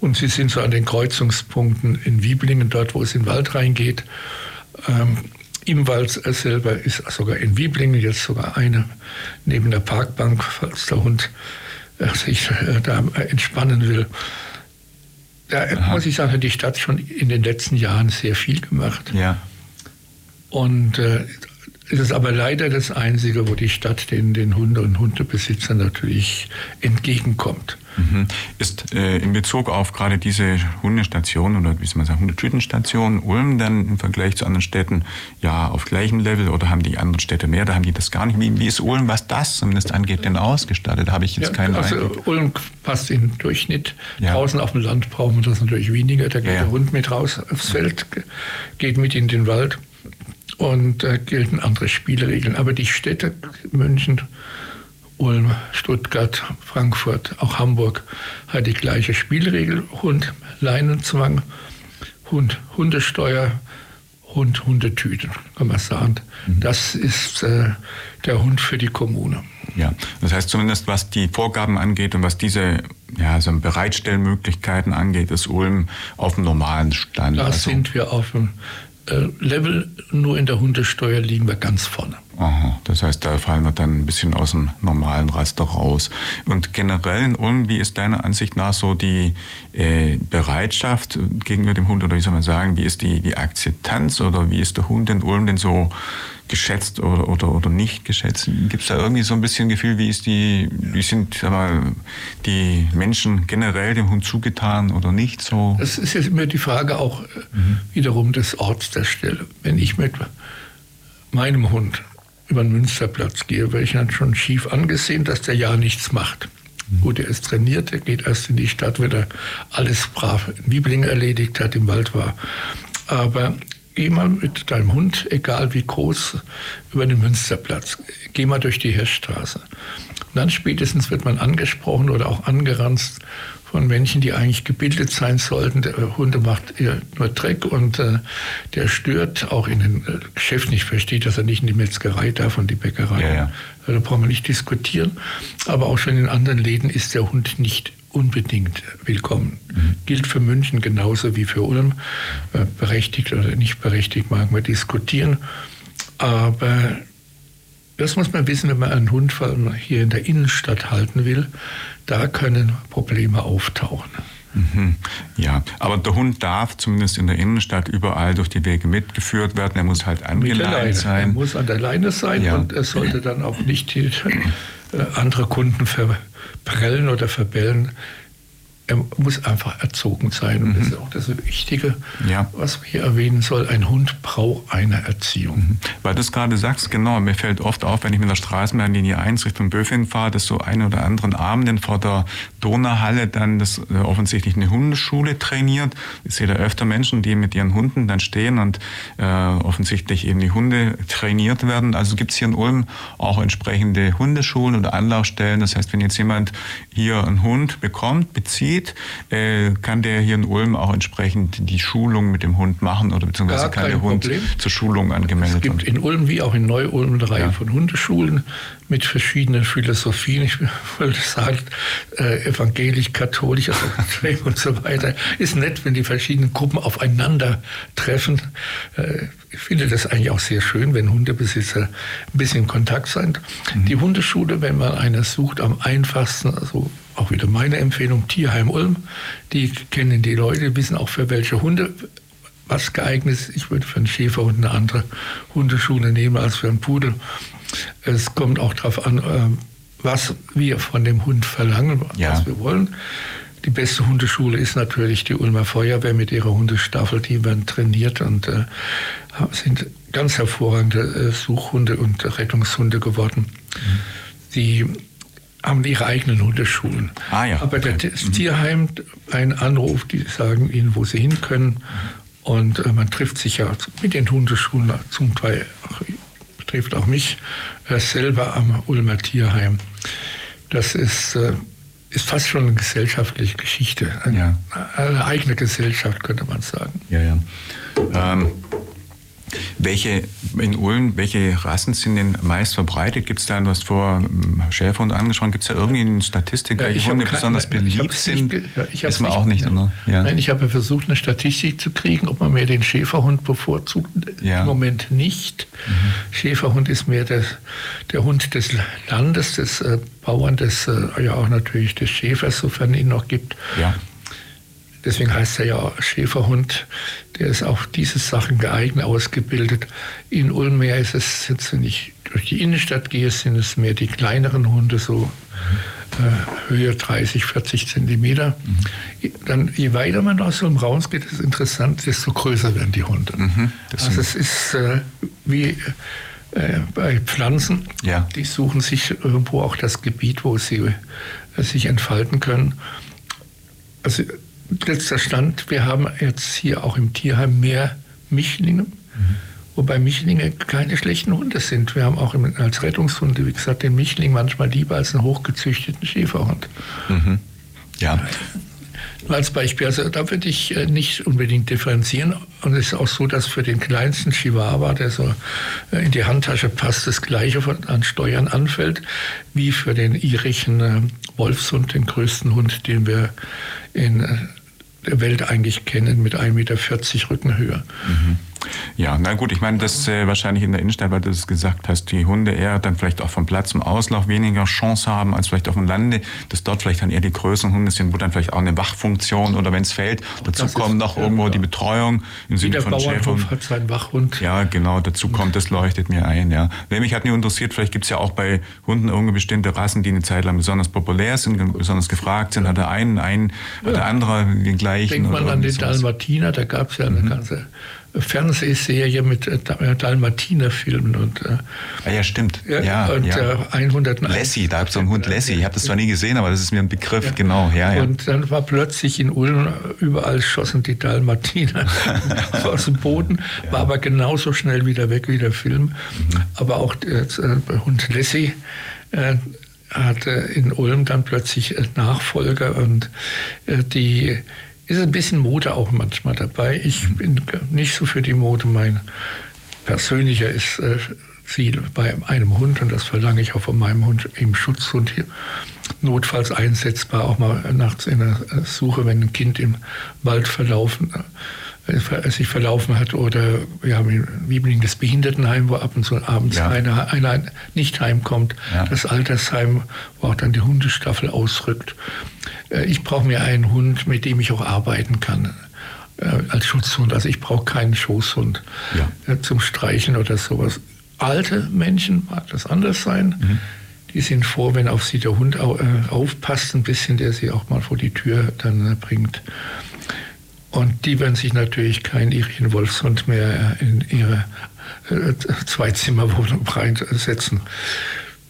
Und sie sind so an den Kreuzungspunkten in Wieblingen, dort, wo es in den Wald reingeht. Ähm, im Wald selber ist sogar in Wieblingen jetzt sogar eine neben der Parkbank, falls der Hund äh, sich äh, da entspannen will. Da Aha. muss ich sagen, hat die Stadt schon in den letzten Jahren sehr viel gemacht. Ja. Und äh, es ist aber leider das Einzige, wo die Stadt den, den Hunde- und Hundebesitzern natürlich entgegenkommt. Mhm. Ist äh, in Bezug auf gerade diese Hundestation oder wie soll man sagen, Hundetütenstation Ulm dann im Vergleich zu anderen Städten ja auf gleichem Level oder haben die anderen Städte mehr? Da haben die das gar nicht. Wie, wie ist Ulm, was das zumindest angeht, denn ausgestattet? Da habe ich jetzt ja, keinen also Eindruck. Ulm passt im Durchschnitt. Ja. Draußen auf dem Land brauchen wir das natürlich weniger. Da geht ja, der Hund mit raus aufs Feld, geht mit in den Wald und äh, gelten andere Spielregeln. Aber die Städte München, Ulm, Stuttgart, Frankfurt, auch Hamburg hat die gleiche Spielregel. Hund, Leinenzwang, Hund, Hundesteuer, Hund, Hundetüten, kann man sagen. Mhm. Das ist äh, der Hund für die Kommune. Ja, das heißt zumindest, was die Vorgaben angeht und was diese ja, so Bereitstellmöglichkeiten angeht, ist Ulm auf dem normalen Stand. Da also, sind wir auf dem Level, nur in der Hundesteuer liegen wir ganz vorne. Aha, das heißt, da fallen wir dann ein bisschen aus dem normalen Raster raus. Und generell in Ulm, wie ist deiner Ansicht nach so die äh, Bereitschaft gegenüber dem Hund oder wie soll man sagen, wie ist die, die Akzeptanz oder wie ist der Hund in Ulm denn so geschätzt oder, oder, oder nicht geschätzt? Gibt es da irgendwie so ein bisschen Gefühl, wie, ist die, wie sind mal, die Menschen generell dem Hund zugetan oder nicht so? Das ist jetzt immer die Frage auch mhm. wiederum des Orts der Stelle. Wenn ich mit meinem Hund über den Münsterplatz gehe, werde ich dann schon schief angesehen, dass der ja nichts macht. Mhm. Gut, er ist trainiert, er geht erst in die Stadt, wenn er alles brav in Wiebling erledigt hat, im Wald war. Aber geh mal mit deinem Hund, egal wie groß, über den Münsterplatz. Geh mal durch die Hirschstraße. Und dann spätestens wird man angesprochen oder auch angeranzt von Menschen, die eigentlich gebildet sein sollten. Der Hund macht nur Dreck und äh, der stört auch in den äh, Geschäften. Ich verstehe, dass er nicht in die Metzgerei darf und die Bäckerei. Ja, ja. Da brauchen wir nicht diskutieren. Aber auch schon in anderen Läden ist der Hund nicht unbedingt willkommen. Mhm. Gilt für München genauso wie für Ulm. Äh, berechtigt oder nicht berechtigt mag man diskutieren. Aber das muss man wissen, wenn man einen Hund hier in der Innenstadt halten will. Da können Probleme auftauchen. Mhm. Ja, aber der Hund darf zumindest in der Innenstadt überall durch die Wege mitgeführt werden. Er muss halt angeleint sein. Er muss an der Leine sein ja. und er sollte dann auch nicht die, äh, andere Kunden verprellen oder verbellen er muss einfach erzogen sein. Und mhm. das ist auch das Wichtige, ja. was man hier erwähnen soll. Ein Hund braucht eine Erziehung. Mhm. Weil du es gerade sagst, genau, mir fällt oft auf, wenn ich mit der Straßenbahnlinie 1 Richtung Böfing fahre, dass so eine oder anderen Abenden vor der Donauhalle dann das äh, offensichtlich eine Hundeschule trainiert. Ich sehe da öfter Menschen, die mit ihren Hunden dann stehen und äh, offensichtlich eben die Hunde trainiert werden. Also gibt es hier in Ulm auch entsprechende Hundeschulen oder Anlaufstellen. Das heißt, wenn jetzt jemand hier einen Hund bekommt, bezieht, geht, äh, kann der hier in Ulm auch entsprechend die Schulung mit dem Hund machen oder beziehungsweise kann der Hund Problem. zur Schulung angemeldet werden. Es gibt in Ulm wie auch in Neu-Ulm eine Reihe ja. von Hundeschulen mit verschiedenen Philosophien. Ich wollte sagen, äh, evangelisch, katholisch also und so weiter. Ist nett, wenn die verschiedenen Gruppen aufeinandertreffen. Äh, ich finde das eigentlich auch sehr schön, wenn Hundebesitzer ein bisschen in Kontakt sind. Mhm. Die Hundeschule, wenn man eine sucht, am einfachsten, also auch wieder meine Empfehlung, Tierheim Ulm. Die kennen die Leute, wissen auch für welche Hunde was geeignet ist. Ich würde für einen Schäferhund eine andere Hundeschule nehmen als für einen Pudel. Es kommt auch darauf an, äh, was wir von dem Hund verlangen, ja. was wir wollen. Die beste Hundeschule ist natürlich die Ulmer Feuerwehr mit ihrer Hundestaffel. Die werden trainiert und äh, sind ganz hervorragende äh, Suchhunde und Rettungshunde geworden. Mhm. Die haben ihre eigenen Hundeschulen. Ah, ja. Aber okay. das mhm. Tierheim, ein Anruf, die sagen ihnen, wo sie hin können. Und äh, man trifft sich ja mit den Hundeschulen zum Teil, betrifft auch mich, äh, selber am Ulmer Tierheim. Das ist, äh, ist fast schon eine gesellschaftliche Geschichte, eine, ja. eine eigene Gesellschaft, könnte man sagen. Ja, ja. Ähm, welche in Ulm, welche Rassen sind denn meist verbreitet? Gibt es da, du hast vor hm, Schäferhund angesprochen, gibt es da irgendwie eine Statistik, welche ja, Hunde besonders beliebt sind? Ja, Ist man auch nicht, oder? Ja. Nein, ich habe versucht, eine Statistik zu kriegen, ob man mehr den Schäferhund bevorzugt. Ja. Im Moment nicht. Mhm. Schäferhund ist mehr der, der Hund des Landes, des äh, Bauern, des, äh, ja auch natürlich des Schäfers, sofern es ihn noch gibt. Ja. Deswegen heißt er ja Schäferhund. Der ist auch diese Sachen geeignet, ausgebildet. In Ulm mehr ist es jetzt, wenn ich durch die Innenstadt gehe, sind es mehr die kleineren Hunde, so äh, Höhe 30, 40 Zentimeter. Mhm. Dann, je weiter man aus so einem Raum geht, ist interessant, desto größer werden die Hunde. Mhm, also es ist äh, wie äh, bei Pflanzen, ja. die suchen sich irgendwo auch das Gebiet, wo sie äh, sich entfalten können. Also letzter Stand, wir haben jetzt hier auch im Tierheim mehr Mischlinge, mhm. wobei Mischlinge keine schlechten Hunde sind. Wir haben auch als Rettungshunde, wie gesagt, den Mischling manchmal lieber als einen hochgezüchteten Schäferhund. Mhm. Ja. Als Beispiel, also da würde ich äh, nicht unbedingt differenzieren. Und es ist auch so, dass für den kleinsten Chihuahua, der so äh, in die Handtasche passt, das Gleiche an Steuern anfällt, wie für den irischen äh, Wolfshund, den größten Hund, den wir in der Welt eigentlich kennen, mit 1,40 Meter Rückenhöhe. Mhm. Ja, na gut, ich meine, das äh, wahrscheinlich in der Innenstadt, weil du das gesagt hast, die Hunde eher dann vielleicht auch vom Platz und Auslauf weniger Chance haben als vielleicht auf dem Lande, dass dort vielleicht dann eher die größeren Hunde sind, wo dann vielleicht auch eine Wachfunktion oder wenn es fällt, dazu das kommt noch ja, irgendwo ja. die Betreuung im Sinne von Schäfern. hat seinen Wachhund. Ja, genau, dazu kommt, das leuchtet mir ein, ja. Mich hat nur interessiert, vielleicht gibt es ja auch bei Hunden irgendwie bestimmte Rassen, die eine Zeit lang besonders populär sind, besonders gefragt sind. Hat der einen, einen, hat der andere den gleichen? Denkt man an den Dalmatiner, da gab es ja eine mhm. ganze Fernsehserie mit äh, Dalmatiner-Filmen. Und, äh, ah, ja, stimmt. Ja, und ja. Äh, 101. Lassie, da gibt es so einen Hund Lassie. Ich habe das zwar nie gesehen, aber das ist mir ein Begriff, ja. genau. Ja, ja. Und dann war plötzlich in Ulm, überall schossen die Dalmatiner aus dem Boden, war aber genauso schnell wieder weg wie der Film. Mhm. Aber auch der äh, Hund Lassie äh, hatte in Ulm dann plötzlich äh, Nachfolger und äh, die ist ein bisschen Mode auch manchmal dabei. Ich bin nicht so für die Mode. Mein persönlicher ist äh, Ziel bei einem Hund und das verlange ich auch von meinem Hund im Schutzhund hier notfalls einsetzbar, auch mal nachts in der Suche, wenn ein Kind im Wald verlaufen, äh, sich verlaufen hat oder wir haben in Wiebling das Behindertenheim, wo ab und zu abends ja. einer, einer nicht heimkommt, ja. das Altersheim, wo auch dann die Hundestaffel ausrückt. Äh, ich brauche mir einen Hund, mit dem ich auch arbeiten kann äh, als Schutzhund. Also ich brauche keinen Schoßhund ja. zum Streichen oder sowas. Alte Menschen mag das anders sein. Mhm. Die sind froh, wenn auf sie der Hund aufpasst, ein bisschen, der sie auch mal vor die Tür dann bringt. Und die werden sich natürlich keinen irischen Wolfshund mehr in ihre äh, Zweizimmerwohnung reinsetzen.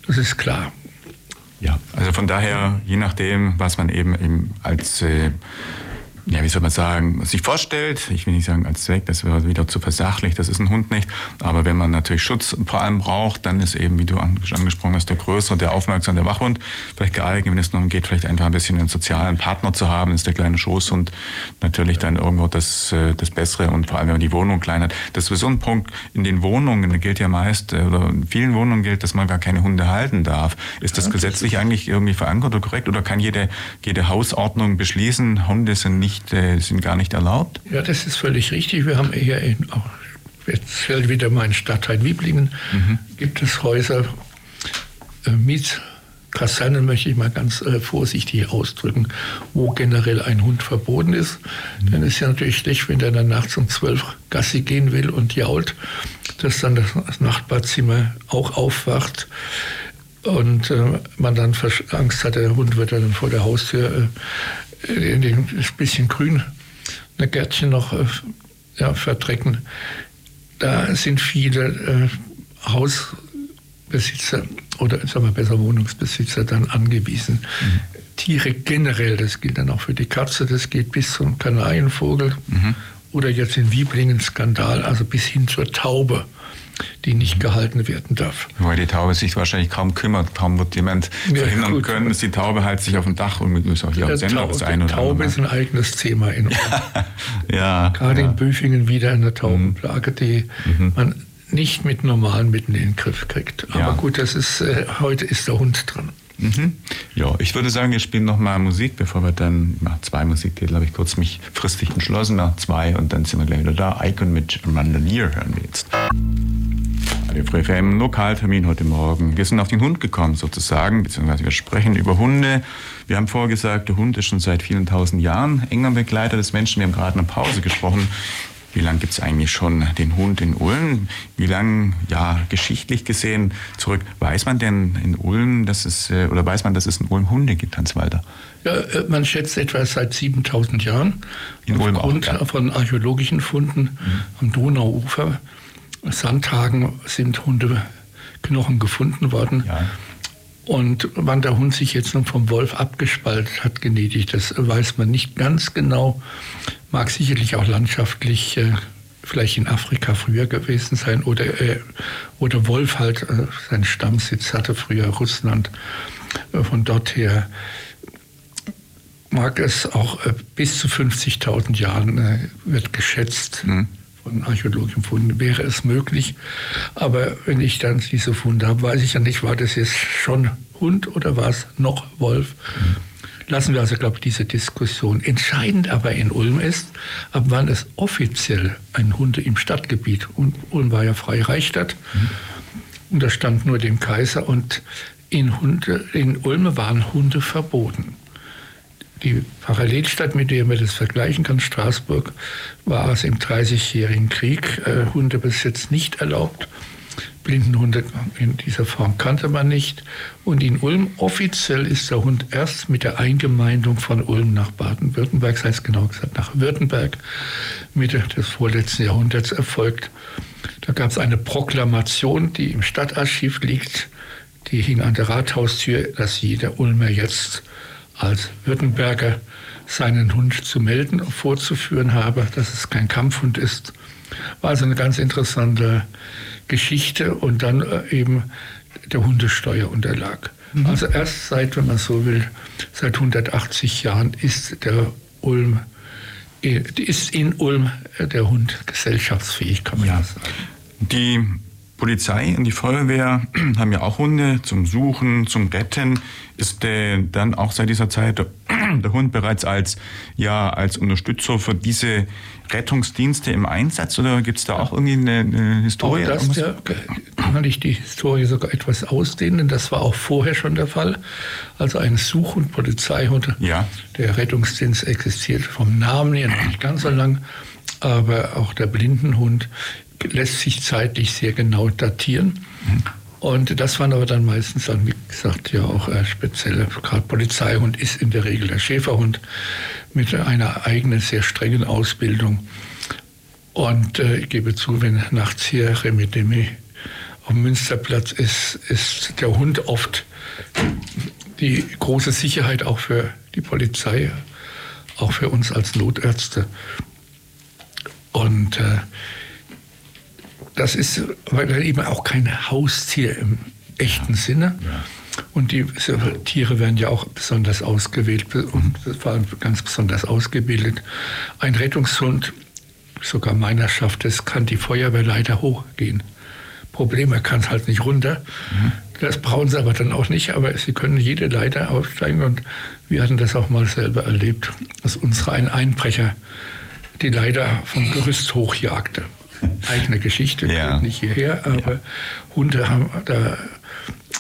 Das ist klar. Ja, also von daher, je nachdem, was man eben als äh, ja, wie soll man sagen, sich vorstellt, ich will nicht sagen als Zweck, das wäre wieder zu versachlich, das ist ein Hund nicht, aber wenn man natürlich Schutz vor allem braucht, dann ist eben, wie du angesprochen hast, der größere, der aufmerksame, der Wachhund vielleicht geeignet, wenn es darum geht, vielleicht einfach ein bisschen einen sozialen Partner zu haben, ist der kleine Schoßhund natürlich dann irgendwo das, äh, das Bessere. Und vor allem, wenn man die Wohnung klein hat. Das ist so ein Punkt, in den Wohnungen gilt ja meist, äh, oder in vielen Wohnungen gilt, dass man gar keine Hunde halten darf. Ist das gesetzlich eigentlich irgendwie verankert oder korrekt? Oder kann jede, jede Hausordnung beschließen, Hunde sind nicht nicht, äh, sind gar nicht erlaubt? Ja, das ist völlig richtig. Wir haben hier in, auch speziell wieder mein Stadtteil Wiblingen, mhm. gibt es Häuser, äh, Mietkasernen möchte ich mal ganz äh, vorsichtig ausdrücken, wo generell ein Hund verboten ist. Mhm. Dann ist ja natürlich schlecht, wenn der dann nachts um zwölf Gassi gehen will und jault, dass dann das, das Nachbarzimmer auch aufwacht und äh, man dann Angst hat, der Hund wird dann vor der Haustür äh, in dem bisschen grün ein Gärtchen noch äh, ja, verdrecken. Da sind viele äh, Hausbesitzer oder sagen wir besser Wohnungsbesitzer dann angewiesen. Mhm. Tiere generell, das gilt dann auch für die Katze, das geht bis zum Kanarienvogel mhm. oder jetzt in Wieblingen Skandal, also bis hin zur Taube die nicht gehalten werden darf. Weil die Taube sich wahrscheinlich kaum kümmert, kaum wird jemand ja, verhindern gut. können, dass die Taube halt sich auf dem Dach und ist auch hier am Sender das ein oder Taube ist ein eigenes Thema in ja, ja, Gerade ja. in Büfingen wieder eine Taubenplage, die mhm. man nicht mit normalen Mitteln in den Griff kriegt. Aber gut, das ist, äh, heute ist der Hund dran. Mhm. Ja, ich würde sagen, wir spielen noch mal Musik, bevor wir dann nach zwei Musiktitel habe ich kurz mich fristig entschlossen nach zwei und dann sind wir gleich wieder da. Icon mit Randonier hören wir jetzt. Radio Free FM, Lokaltermin heute Morgen. Wir sind auf den Hund gekommen sozusagen, beziehungsweise wir sprechen über Hunde. Wir haben vorher gesagt, der Hund ist schon seit vielen tausend Jahren enger Begleiter des Menschen. Wir haben gerade eine Pause gesprochen wie lange gibt es eigentlich schon den Hund in Ulm? Wie lange, ja, geschichtlich gesehen zurück, weiß man denn in Ulm, dass es, äh, oder weiß man, dass es in Ulm Hunde gibt, Hans Walter? Ja, äh, man schätzt etwa seit 7000 Jahren. In Ulm Aufgrund auch, ja. von archäologischen Funden mhm. am Donauufer, Sandhagen sind Hundeknochen gefunden worden. Ja. Und wann der Hund sich jetzt nun vom Wolf abgespaltet hat, genetisch, das weiß man nicht ganz genau. Mag sicherlich auch landschaftlich äh, vielleicht in Afrika früher gewesen sein oder, äh, oder Wolf halt äh, seinen Stammsitz hatte, früher Russland. Äh, von dort her mag es auch äh, bis zu 50.000 Jahren äh, wird geschätzt. Mhm von archäologischen Funden wäre es möglich. Aber wenn ich dann diese Funde habe, weiß ich ja nicht, war das jetzt schon Hund oder war es noch Wolf? Mhm. Lassen wir also, glaube ich, diese Diskussion. Entscheidend aber in Ulm ist, ab wann es offiziell ein Hunde im Stadtgebiet, und Ulm war ja freie Reichsstadt, mhm. und da stand nur dem Kaiser, und in, Hunde, in Ulm waren Hunde verboten die Parallelstadt, mit der man das vergleichen kann, Straßburg, war es im Dreißigjährigen Krieg äh, Hundebesitz nicht erlaubt. Blindenhunde in dieser Form kannte man nicht. Und in Ulm offiziell ist der Hund erst mit der Eingemeindung von Ulm nach Baden-Württemberg, das heißt genau gesagt nach Württemberg, Mitte des vorletzten Jahrhunderts erfolgt. Da gab es eine Proklamation, die im Stadtarchiv liegt, die hing an der Rathaustür, dass jeder Ulmer jetzt als Württemberger seinen Hund zu melden, vorzuführen habe, dass es kein Kampfhund ist. War also eine ganz interessante Geschichte und dann äh, eben der Hundesteuerunterlag. Mhm. Also erst seit, wenn man so will, seit 180 Jahren ist der Ulm, äh, ist in Ulm äh, der Hund gesellschaftsfähig, kann man ja sagen. Die Polizei und die Feuerwehr haben ja auch Hunde zum Suchen, zum Retten. Ist äh, dann auch seit dieser Zeit der, Hund bereits als, ja, als Unterstützer für diese Rettungsdienste im Einsatz oder gibt es da auch irgendwie eine, eine Historie? Auch das der, kann ich die Historie sogar etwas ausdehnen. Das war auch vorher schon der Fall. Also ein Such- und Polizeihund. Ja. Der Rettungsdienst existiert vom Namen her noch nicht ganz so lang, aber auch der Blindenhund lässt sich zeitlich sehr genau datieren. Mhm. Und das waren aber dann meistens dann, wie gesagt, ja auch äh, spezielle, gerade Polizeihund ist in der Regel der Schäferhund mit einer eigenen, sehr strengen Ausbildung. Und äh, ich gebe zu, wenn nachts hier Remi Demi auf dem Münsterplatz ist, ist der Hund oft die große Sicherheit auch für die Polizei, auch für uns als Notärzte. Und äh, das ist weil eben auch kein Haustier im echten Sinne. Und die Tiere werden ja auch besonders ausgewählt und vor allem ganz besonders ausgebildet. Ein Rettungshund, sogar meiner schafft es, kann die Feuerwehrleiter hochgehen. Problem, er kann es halt nicht runter. Mhm. Das brauchen sie aber dann auch nicht, aber sie können jede Leiter aufsteigen und wir hatten das auch mal selber erlebt, dass uns ein Einbrecher die Leiter vom Gerüst hochjagte eigene Geschichte, ja. nicht hierher, aber ja. Hunde haben da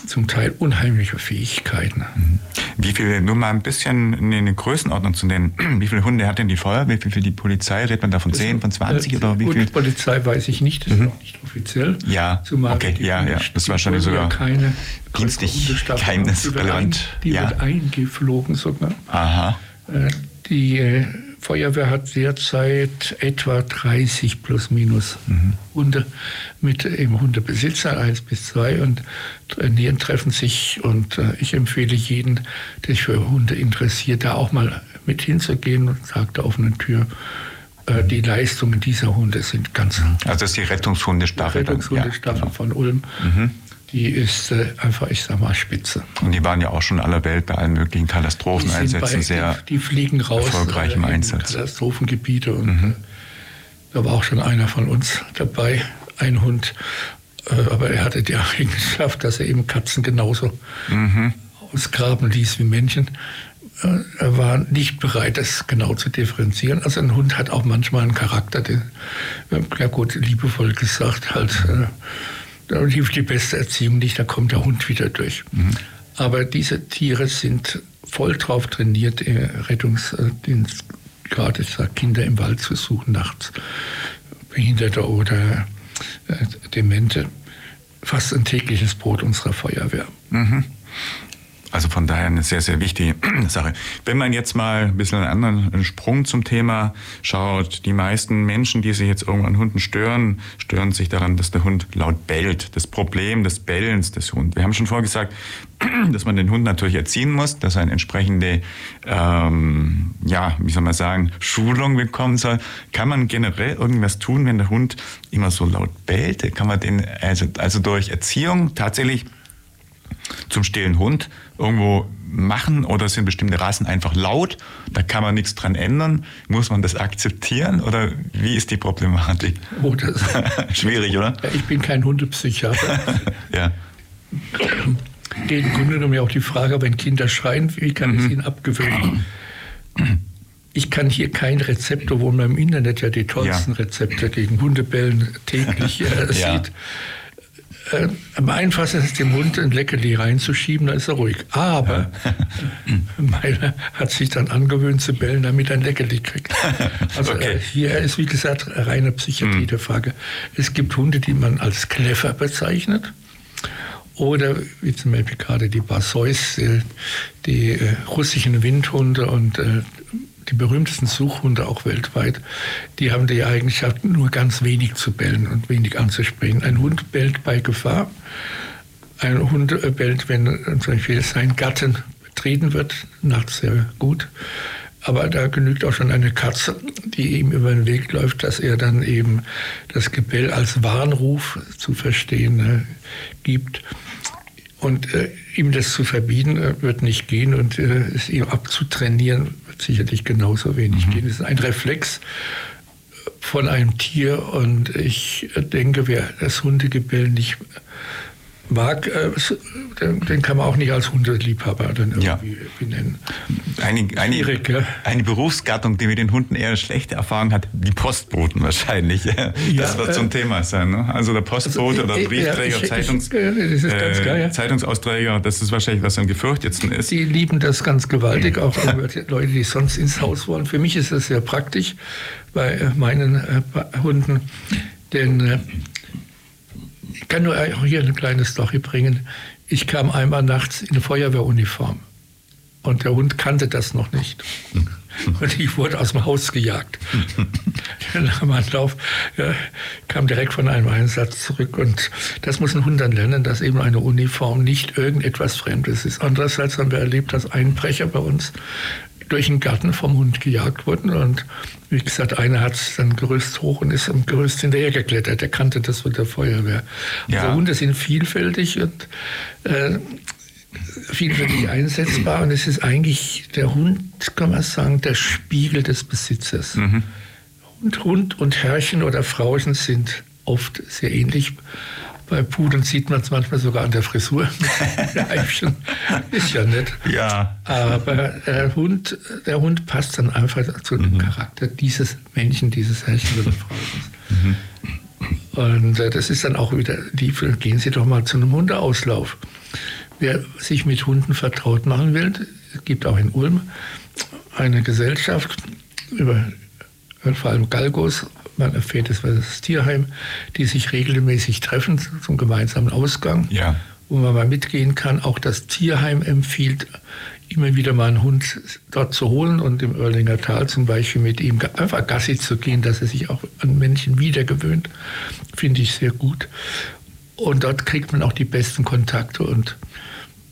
zum Teil unheimliche Fähigkeiten. Mhm. Wie viele, nur mal ein bisschen in eine Größenordnung zu nennen, wie viele Hunde hat denn die Feuerwehr, wie viel die Polizei, redet man da von 10, von 20 äh, oder wie viel? Polizei weiß ich nicht, das mhm. ist noch nicht offiziell. Ja, Zumal okay, ja, ja, das war wahrscheinlich sogar keine dienstlich geheimnisrelevant. Die, wird, ein, die ja. wird eingeflogen sogar. Aha. Äh, die äh, Feuerwehr hat derzeit etwa 30 plus minus mhm. Hunde mit eben Hundebesitzer, eins bis zwei und trainieren, treffen sich und äh, ich empfehle jeden, der sich für Hunde interessiert, da auch mal mit hinzugehen und sagt der offenen Tür, äh, die Leistungen dieser Hunde sind ganz. Also das ist die Rettungshundestaffel. Die Rettungshundestaffel ja, genau. von Ulm. Mhm die ist äh, einfach, ich sag mal, spitze. Und die waren ja auch schon aller Welt bei allen möglichen Katastropheneinsätzen sehr die, die, fliegen raus, erfolgreich im äh, Einsatz. Katastrophengebiete und mhm. Äh, da war auch schon einer von uns dabei, ein Hund, äh, aber er hatte die Eigenschaft, dass er eben Katzen genauso mhm. ausgraben ließ wie Männchen. Äh, er war nicht bereit, das genau zu differenzieren. Also ein Hund hat auch manchmal einen Charakter, den, ja gut, liebevoll gesagt, halt äh, da hilft die beste Erziehung nicht, da kommt der Hund wieder durch. Mhm. Aber diese Tiere sind voll drauf trainiert, Rettungsdienst, gerade Kinder im Wald zu suchen nachts, Behinderte oder äh, Demente. Fast ein tägliches Brot unserer Feuerwehr. Mhm. Also von daher eine sehr, sehr wichtige Sache. Wenn man jetzt mal ein bisschen einen anderen Sprung zum Thema schaut, die meisten Menschen, die sich jetzt irgendwann Hunden stören, stören sich daran, dass der Hund laut bellt. Das Problem des Bellens des Hundes. Wir haben schon vorher gesagt, dass man den Hund natürlich erziehen muss, dass er eine entsprechende, ähm, ja, wie soll man sagen, Schulung bekommen soll. Kann man generell irgendwas tun, wenn der Hund immer so laut bellt? Kann man den, also, also durch Erziehung tatsächlich zum stillen Hund irgendwo machen oder sind bestimmte Rassen einfach laut, da kann man nichts dran ändern. Muss man das akzeptieren oder wie ist die Problematik? Oh, das Schwierig, oder? Ja, ich bin kein Hundepsychiater. ja. Geht im Grunde genommen auch die Frage, wenn Kinder schreien, wie kann mhm. ich ihnen abgewöhnen? Ich kann hier kein Rezept, obwohl man im Internet ja die tollsten ja. Rezepte gegen Hundebellen täglich äh, ja. Äh, am einfachsten ist dem Hund ein Leckerli reinzuschieben, dann ist er ruhig. Aber ja. meiner hat sich dann angewöhnt zu bellen, damit er ein Leckerli kriegt. Also okay. äh, hier ist, wie gesagt, reine Psychiatrie mhm. der Frage. Es gibt Hunde, die man als Kleffer bezeichnet. Oder wie zum Beispiel gerade die Barseus, äh, die äh, russischen Windhunde und äh, die berühmtesten Suchhunde auch weltweit, die haben die Eigenschaft, nur ganz wenig zu bellen und wenig anzusprechen. Ein Hund bellt bei Gefahr. Ein Hund bellt, wenn zum Beispiel sein Gatten betreten wird, nachts sehr gut. Aber da genügt auch schon eine Katze, die ihm über den Weg läuft, dass er dann eben das Gebell als Warnruf zu verstehen äh, gibt. Und äh, ihm das zu verbieten, äh, wird nicht gehen und äh, es ihm abzutrainieren, wird sicherlich genauso wenig mhm. gehen. Es ist ein Reflex von einem Tier und ich denke, wer das Hundegebell nicht mag, äh, den kann man auch nicht als Hundeliebhaber dann irgendwie ja. benennen. Eine, eine, ja. eine Berufsgattung, die mit den Hunden eher schlechte Erfahrungen hat, die Postboten wahrscheinlich. Ja, das wird äh, zum Thema sein. Ne? Also der Postbote also, oder äh, Briefträger, ich, Zeitungs, ich, das äh, klar, Zeitungsausträger, das ist wahrscheinlich was am gefürchtetsten ist. Die lieben das ganz gewaltig, auch Leute, die sonst ins Haus wollen. Für mich ist das sehr praktisch bei meinen Hunden, denn ich kann nur hier eine kleine Story bringen. Ich kam einmal nachts in Feuerwehruniform und der Hund kannte das noch nicht. Und ich wurde aus dem Haus gejagt. Nach dem Anlauf ja, kam direkt von einem Einsatz zurück. Und das muss ein Hund dann lernen, dass eben eine Uniform nicht irgendetwas Fremdes ist. Andererseits haben wir erlebt, dass Einbrecher bei uns durch den Garten vom Hund gejagt wurden. Und wie gesagt, einer hat dann Gerüst hoch und ist am Gerüst hinterher geklettert. Er kannte das von der Feuerwehr. Ja. Also Hunde sind vielfältig und äh, vielfältig einsetzbar. Und es ist eigentlich der Hund, kann man sagen, der Spiegel des Besitzers. Mhm. Hund, Hund und Herrchen oder Frauchen sind oft sehr ähnlich. Bei Pudeln sieht man es manchmal sogar an der Frisur. ist ja nett. Ja. Aber der Hund, der Hund passt dann einfach zu dem mhm. Charakter dieses Männchen, dieses Herrchen oder Frau. Mhm. Und äh, das ist dann auch wieder, die, gehen Sie doch mal zu einem Hundeauslauf. Wer sich mit Hunden vertraut machen will, es gibt auch in Ulm eine Gesellschaft über vor allem Galgos man erfährt es, was das Tierheim, die sich regelmäßig treffen zum gemeinsamen Ausgang, ja. wo man mal mitgehen kann. Auch das Tierheim empfiehlt, immer wieder mal einen Hund dort zu holen und im Erlinger Tal zum Beispiel mit ihm einfach Gassi zu gehen, dass er sich auch an Menschen wiedergewöhnt, finde ich sehr gut. Und dort kriegt man auch die besten Kontakte und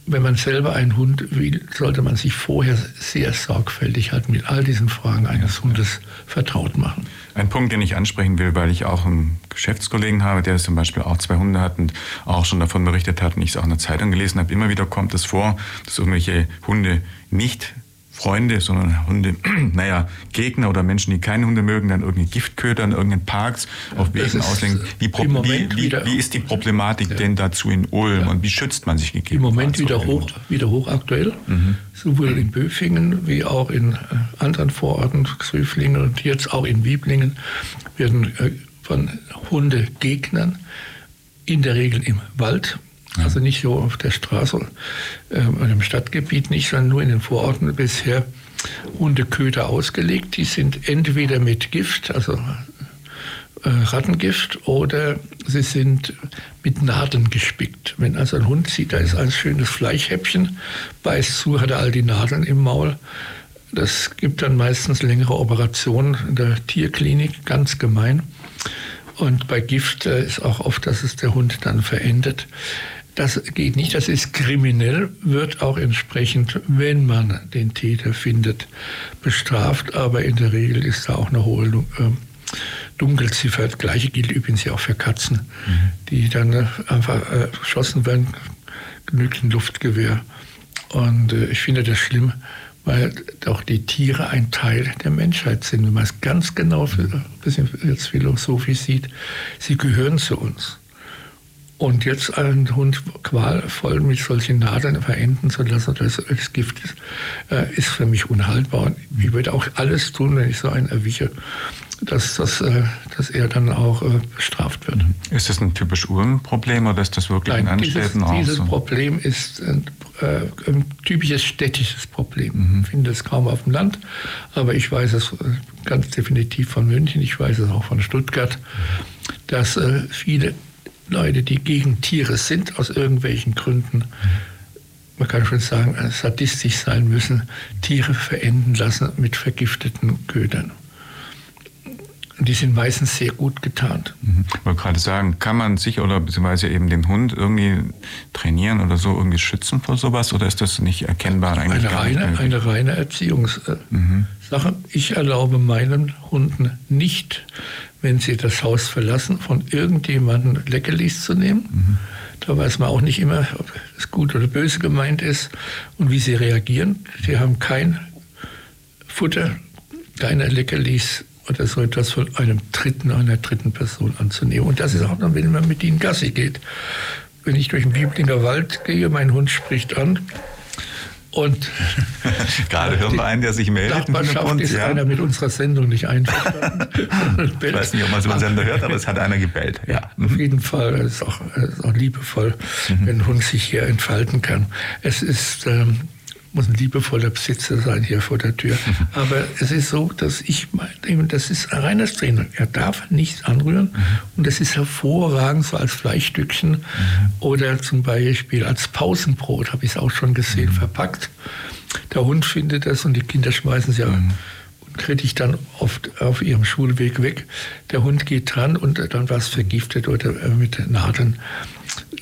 wenn man selber einen Hund will, sollte man sich vorher sehr sorgfältig halt mit all diesen Fragen eines Hundes vertraut machen. Ein Punkt, den ich ansprechen will, weil ich auch einen Geschäftskollegen habe, der zum Beispiel auch zwei Hunde hat und auch schon davon berichtet hat und ich es auch in der Zeitung gelesen habe, immer wieder kommt es vor, dass irgendwelche Hunde nicht Freunde, sondern Hunde, naja, Gegner oder Menschen, die keine Hunde mögen, dann irgendwie Giftköder in irgendeinen Parks auf Wegen auslegen. Wie, wie, wie, wie, ist die Problematik ja. denn dazu in Ulm ja. und wie schützt man sich gegeben? Im Moment wieder, hoch, wieder hochaktuell, mhm. sowohl in Böfingen wie auch in äh, anderen Vororten, Xöflingen und jetzt auch in Wieblingen, werden äh, von Hundegegnern in der Regel im Wald also nicht so auf der Straße äh, oder im Stadtgebiet nicht, sondern nur in den Vororten bisher Hundeköder ausgelegt. Die sind entweder mit Gift, also äh, Rattengift, oder sie sind mit Nadeln gespickt. Wenn also ein Hund sieht, da ist ein schönes Fleischhäppchen, beißt zu, hat er all die Nadeln im Maul. Das gibt dann meistens längere Operationen in der Tierklinik, ganz gemein. Und bei Gift äh, ist auch oft, dass es der Hund dann verendet. Das geht nicht, das ist kriminell, wird auch entsprechend, wenn man den Täter findet, bestraft. Aber in der Regel ist da auch eine hohe äh, Dunkelziffer. Das gleiche gilt übrigens ja auch für Katzen, mhm. die dann äh, einfach äh, erschossen werden, genügend Luftgewehr. Und ich finde das schlimm, weil auch die Tiere ein Teil der Menschheit sind. Wenn man es ganz genau, ein bisschen jetzt philosophisch sieht, sie gehören zu uns. Und jetzt einen Hund qualvoll mit solchen Nadeln verenden zu lassen, dass es Gift ist, äh, ist für mich unhaltbar. Und ich würde auch alles tun, wenn ich so einen erwische, dass, dass, äh, dass er dann auch äh, bestraft wird. Ist das ein typisch Ulm-Problem oder ist das wirklich Nein, in anderen dieses, dieses so? Problem ist ein, äh, ein typisches städtisches Problem. Mhm. Ich finde es kaum auf dem Land, aber ich weiß es äh, ganz definitiv von München, ich weiß es auch von Stuttgart, dass äh, viele Leute, die gegen Tiere sind, aus irgendwelchen Gründen, man kann schon sagen, äh, sadistisch sein müssen, Tiere verenden lassen mit vergifteten Ködern. Und die sind meistens sehr gut getarnt. Mhm. Ich wollte gerade sagen, kann man sich oder beziehungsweise eben den Hund irgendwie trainieren oder so irgendwie schützen vor sowas oder ist das nicht erkennbar eigentlich Eine reine, eine reine Erziehungssache. Ich erlaube meinen Hunden nicht, wenn sie das Haus verlassen, von irgendjemandem Leckerlis zu nehmen. Da weiß man auch nicht immer, ob es gut oder böse gemeint ist und wie sie reagieren. Sie haben kein Futter, keine Leckerlis oder so etwas von einem dritten, einer dritten Person anzunehmen. Und das ist auch dann, wenn man mit ihnen Gassi geht. Wenn ich durch den Bieblinger Wald gehe, mein Hund spricht an und Gerade hören wir einen, der sich meldet. Nachbarschaft Hintergrund, ist ja. einer mit unserer Sendung nicht einverstanden. Ich weiß nicht, ob man so einen Sender hört, aber es hat einer gebellt. Ja. Mhm. Auf jeden Fall, es ist auch, es ist auch liebevoll, wenn ein Hund sich hier entfalten kann. Es ist, ähm, muss ein liebevoller Besitzer sein hier vor der Tür. Aber es ist so, dass ich meine, das ist ein reines Training. Er darf nichts anrühren und das ist hervorragend so als Fleischstückchen oder zum Beispiel als Pausenbrot, habe ich es auch schon gesehen, verpackt. Der Hund findet das und die Kinder schmeißen es ja kritisch dann oft auf ihrem Schulweg weg. Der Hund geht dran und dann war es vergiftet oder äh, mit Nadeln.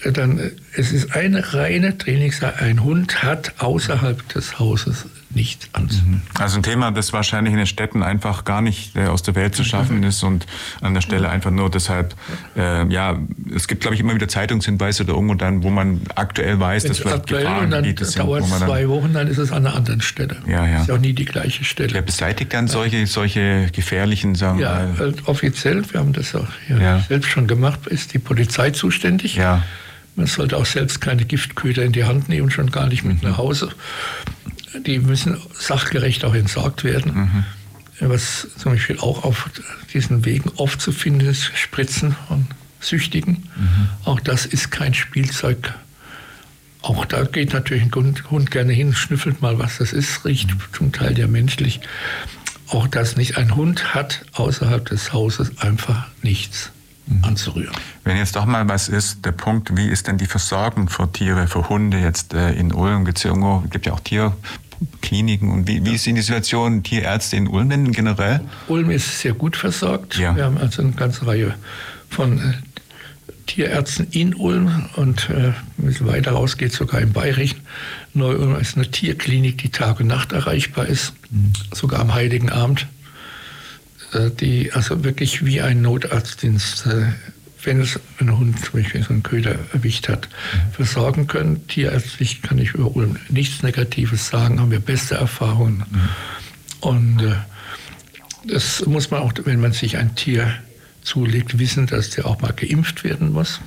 Dann, es ist eine reine Trainingssache. Ein Hund hat außerhalb des Hauses nichts anzunehmen. Also ein Thema, das wahrscheinlich in den Städten einfach gar nicht äh, aus der Welt zu schaffen ist und an der Stelle einfach nur deshalb, äh, ja, es gibt, glaube ich, immer wieder Zeitungshinweise oder irgendwo dann, wo man aktuell weiß, dass vielleicht aktuell und dann Gefahrengebiete sind, dauert dann zwei Wochen, dann ist es an einer anderen Stelle. Ja, ja. Ist ja auch nie die gleiche Stelle. Wer beseitigt dann solche, solche gefährlichen, sagen wir Ja, mal, äh, offiziell, wir haben das auch hier Ja. selbst schon gemacht, ist die Polizei zuständig. ja, Man sollte auch selbst keine Giftköder in die Hand nehmen, schon gar nicht mit nach Hause. Die müssen sachgerecht auch entsorgt werden. Was zum Beispiel auch auf diesen Wegen oft zu finden ist, Spritzen von Süchtigen. Auch das ist kein Spielzeug. Auch da geht natürlich ein Hund, Hund gerne hin, schnüffelt mal, was das ist, riecht zum Teil ja menschlich. Auch das nicht. Ein Hund hat außerhalb des Hauses einfach nichts anzurühren. Wenn jetzt doch mal was ist, der Punkt, wie ist denn die Versorgung für Tiere, für Hunde jetzt äh, in Ulm? Irgendwo, gibt ja auch Tierkliniken und wie, wie ist die Situation Tierärzte in Ulm denn generell? Ulm ist sehr gut versorgt. Ja. Wir haben also eine ganze Reihe von äh, Tierärzten in Ulm und äh, ein bisschen weiter raus geht sogar im Bayerischen. Neu-Ulm ist eine Tierklinik, die Tag und Nacht erreichbar ist, sogar am Heiligen Abend, die also wirklich wie ein Notarztdienst, äh, wenn es ein Hund zum Beispiel so einen Köder erwischt hat, versorgen können. Tierärztlich kann ich über Ulm nichts Negatives sagen, haben wir beste Erfahrungen. Und äh, das muss man auch, wenn man sich ein Tier zulegt, wissen, dass der auch mal geimpft werden muss.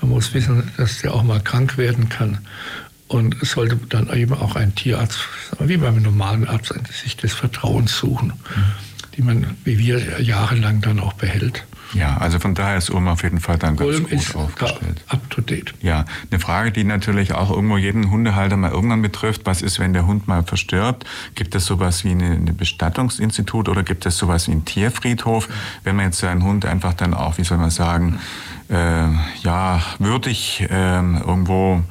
Man muss wissen, dass der auch mal krank werden kann. Und es sollte dann eben auch ein Tierarzt, wie beim normalen Arzt, sich des Vertrauens suchen, die man, wie wir, jahrelang dann auch behält. Ja, also von daher ist Ulm auf jeden Fall dann ganz Ulm gut ist aufgestellt. up to date. Ja, eine Frage, die natürlich auch irgendwo jeden Hundehalter mal irgendwann betrifft. Was ist, wenn der Hund mal verstirbt? Gibt es sowas wie eine Bestattungsinstitut oder gibt es sowas wie einen Tierfriedhof? Wenn man jetzt seinen Hund einfach dann auch, wie soll man sagen, äh, ja, würdig ähm, irgendwo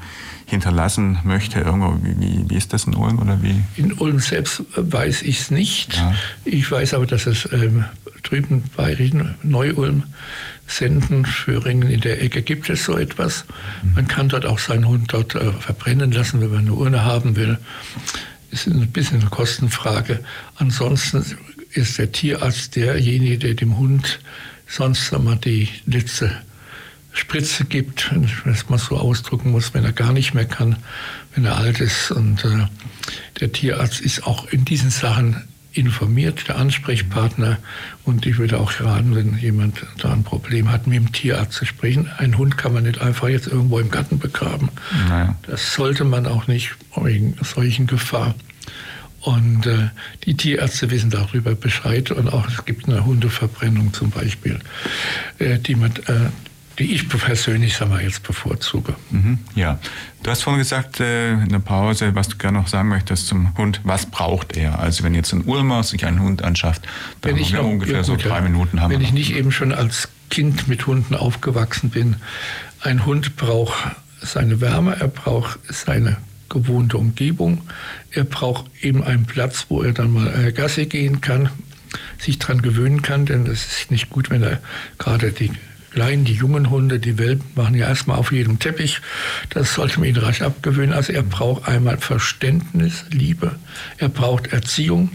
hinterlassen möchte, irgendwo, wie, wie, ist das in Ulm oder wie? In Ulm selbst äh, weiß ich es nicht. Ja. Ich weiß aber, dass es ähm, drüben bei Neu-Ulm, Senden, Föhringen in der Ecke gibt es so etwas. Man kann dort auch seinen Hund dort äh, verbrennen lassen, wenn man eine Urne haben will. Das ist ein bisschen eine Kostenfrage. Ansonsten ist der Tierarzt derjenige, der dem Hund sonst einmal die letzte Spritze gibt, wenn ich das mal so ausdrücken muss, wenn er gar nicht mehr kann, wenn er alt ist. Und äh, der Tierarzt ist auch in diesen Sachen informiert, der Ansprechpartner. Und ich würde auch raten, wenn jemand da ein Problem hat, mit dem Tierarzt zu sprechen. Einen Hund kann man nicht einfach jetzt irgendwo im Garten begraben. Naja. Das sollte man auch nicht wegen solchen Gefahr. Und äh, die Tierärzte wissen darüber Bescheid und auch es gibt eine Hundeverbrennung zum Beispiel, äh, die, man, äh, die ich persönlich sag mal, jetzt bevorzuge. Mhm, ja, du hast vorhin gesagt äh, in der Pause, was du gerne noch sagen möchtest zum Hund. Was braucht er? Also wenn jetzt ein Ulmer sich einen Hund anschafft, dann wenn ich noch, ungefähr ja, so drei Minuten haben Wenn wir ich nicht eben schon als Kind mit Hunden aufgewachsen bin, ein Hund braucht seine Wärme, er braucht seine gewohnte Umgebung. Er braucht eben einen Platz, wo er dann mal äh, Gasse gehen kann, sich daran gewöhnen kann, denn es ist nicht gut, wenn er gerade die kleinen, die jungen Hunde, die Welpen machen ja erstmal auf jedem Teppich. Das sollte man ihn rasch abgewöhnen. Also er braucht einmal Verständnis, Liebe, er braucht Erziehung.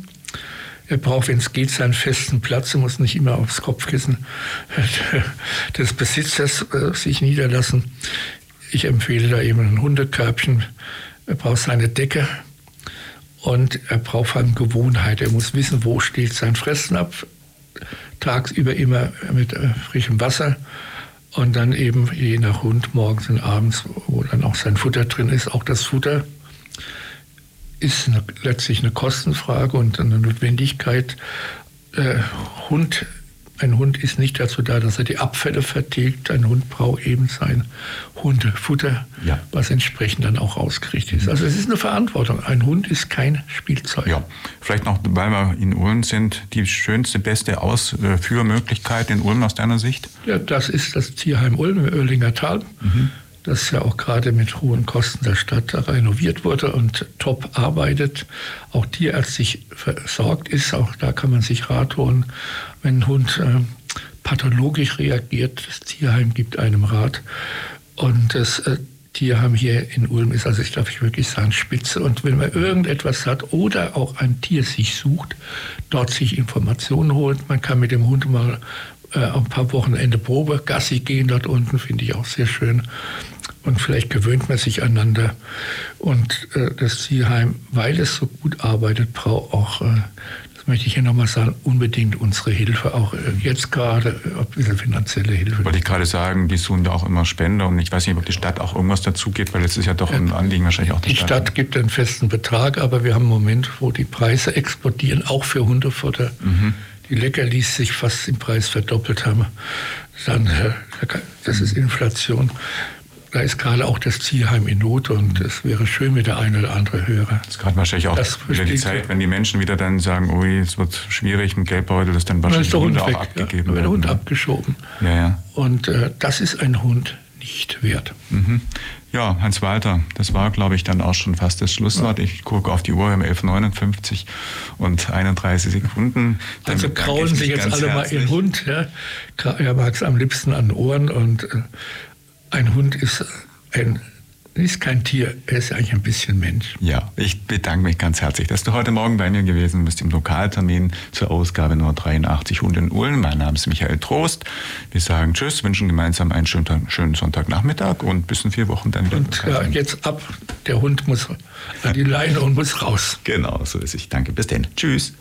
Er braucht, wenn es geht, seinen festen Platz. Er muss nicht immer aufs Kopfkissen des Besitzers äh, sich niederlassen. Ich empfehle da eben ein Hundekörbchen. Er braucht seine Decke und er braucht vor allem Gewohnheit. Er muss wissen, wo steht sein Fressen ab. Tagsüber immer mit äh, frischem Wasser und dann eben je nach Hund morgens und abends, wo dann auch sein Futter drin ist. Auch das Futter ist eine, letztlich eine Kostenfrage und eine Notwendigkeit. Äh, Hund ein Hund ist nicht dazu da, dass er die Abfälle vertilgt. Ein Hund braucht eben sein Hundefutter, Ja. was entsprechend dann auch ausgerichtet ist. Also es ist eine Verantwortung. Ein Hund ist kein Spielzeug. Ja, vielleicht noch, weil wir in Ulm sind, die schönste, beste Ausführmöglichkeit in Ulm aus deiner Sicht? Ja, das ist das Tierheim Ulm im Oerlinger Tal. Das ja auch gerade mit hohen Kosten der Stadt renoviert wurde und top arbeitet, auch tierärztlich versorgt ist. Auch da kann man sich Rat holen, wenn ein Hund äh, pathologisch reagiert. Das Tierheim gibt einem Rat. Und das äh, Tierheim hier in Ulm ist, also ich darf ich wirklich sagen, spitze. Und wenn man irgendetwas hat oder auch ein Tier sich sucht, dort sich Informationen holt, man kann mit dem Hund mal äh, ein paar Wochenende Probe, Gassi gehen dort unten, finde ich auch sehr schön. Und vielleicht gewöhnt man sich aneinander. Und äh, das Tierheim, weil es so gut arbeitet, braucht auch, äh, möchte ich hier nochmal sagen, unbedingt unsere Hilfe. Auch äh, jetzt gerade äh, ein bisschen finanzielle Hilfe. Wollte ich gerade sagen, die suchen da auch immer Spender und ich weiß nicht, ob die Stadt auch irgendwas dazu gibt, weil es ist ja doch ein Anliegen wahrscheinlich auch der Die Stadt gibt einen festen Betrag, aber wir haben einen Moment, wo die Preise explodieren, auch für Hundefutter. Die Leckerlis sich fast im Preis verdoppelt haben. Dann, äh, das ist Inflation. Da ist gerade auch das Tierheim in Not und es wäre schön, wenn der eine oder andere Hörer. Das ist gerade wahrscheinlich auch Das wieder die Zeit, wenn die Menschen wieder dann sagen, ui, es wird schwierig mit Geldbeutel, dass dann Dann wahrscheinlich die der Hund auch. Ja, abgegeben dann wird der Hund ne? abgeschoben. Ja, ja. Und äh, das ist ein Hund nicht wert. Mhm. Ja, Hans Walter, das war, glaube ich, dann auch schon fast das Schlusswort. Ich gucke auf die Uhr, wir haben 11.59 und 31 Sekunden. Dann Also kraulen Sie jetzt alle mal herzlich. Ihren Hund. Ja? Er mag es am liebsten an Ohren und äh, ein Hund ist, ein, ist kein Tier, er ist eigentlich ein bisschen Mensch. Ja, ich bedanke mich ganz herzlich, dass du heute Morgen bei mir gewesen bist im Lokaltermin zur Ausgabe Nummer 83 Hund in Ulm. Mein Name ist Michael Trost. Wir sagen Tschüss, wünschen gemeinsam einen schönen, schönen Sonntagnachmittag und bis in vier Wochen dann wieder. Und ja, Lokaltermin. jetzt ab, der Hund muss an die Leine und muss raus. Genau, so ist es. Danke, bis dann. Tschüss.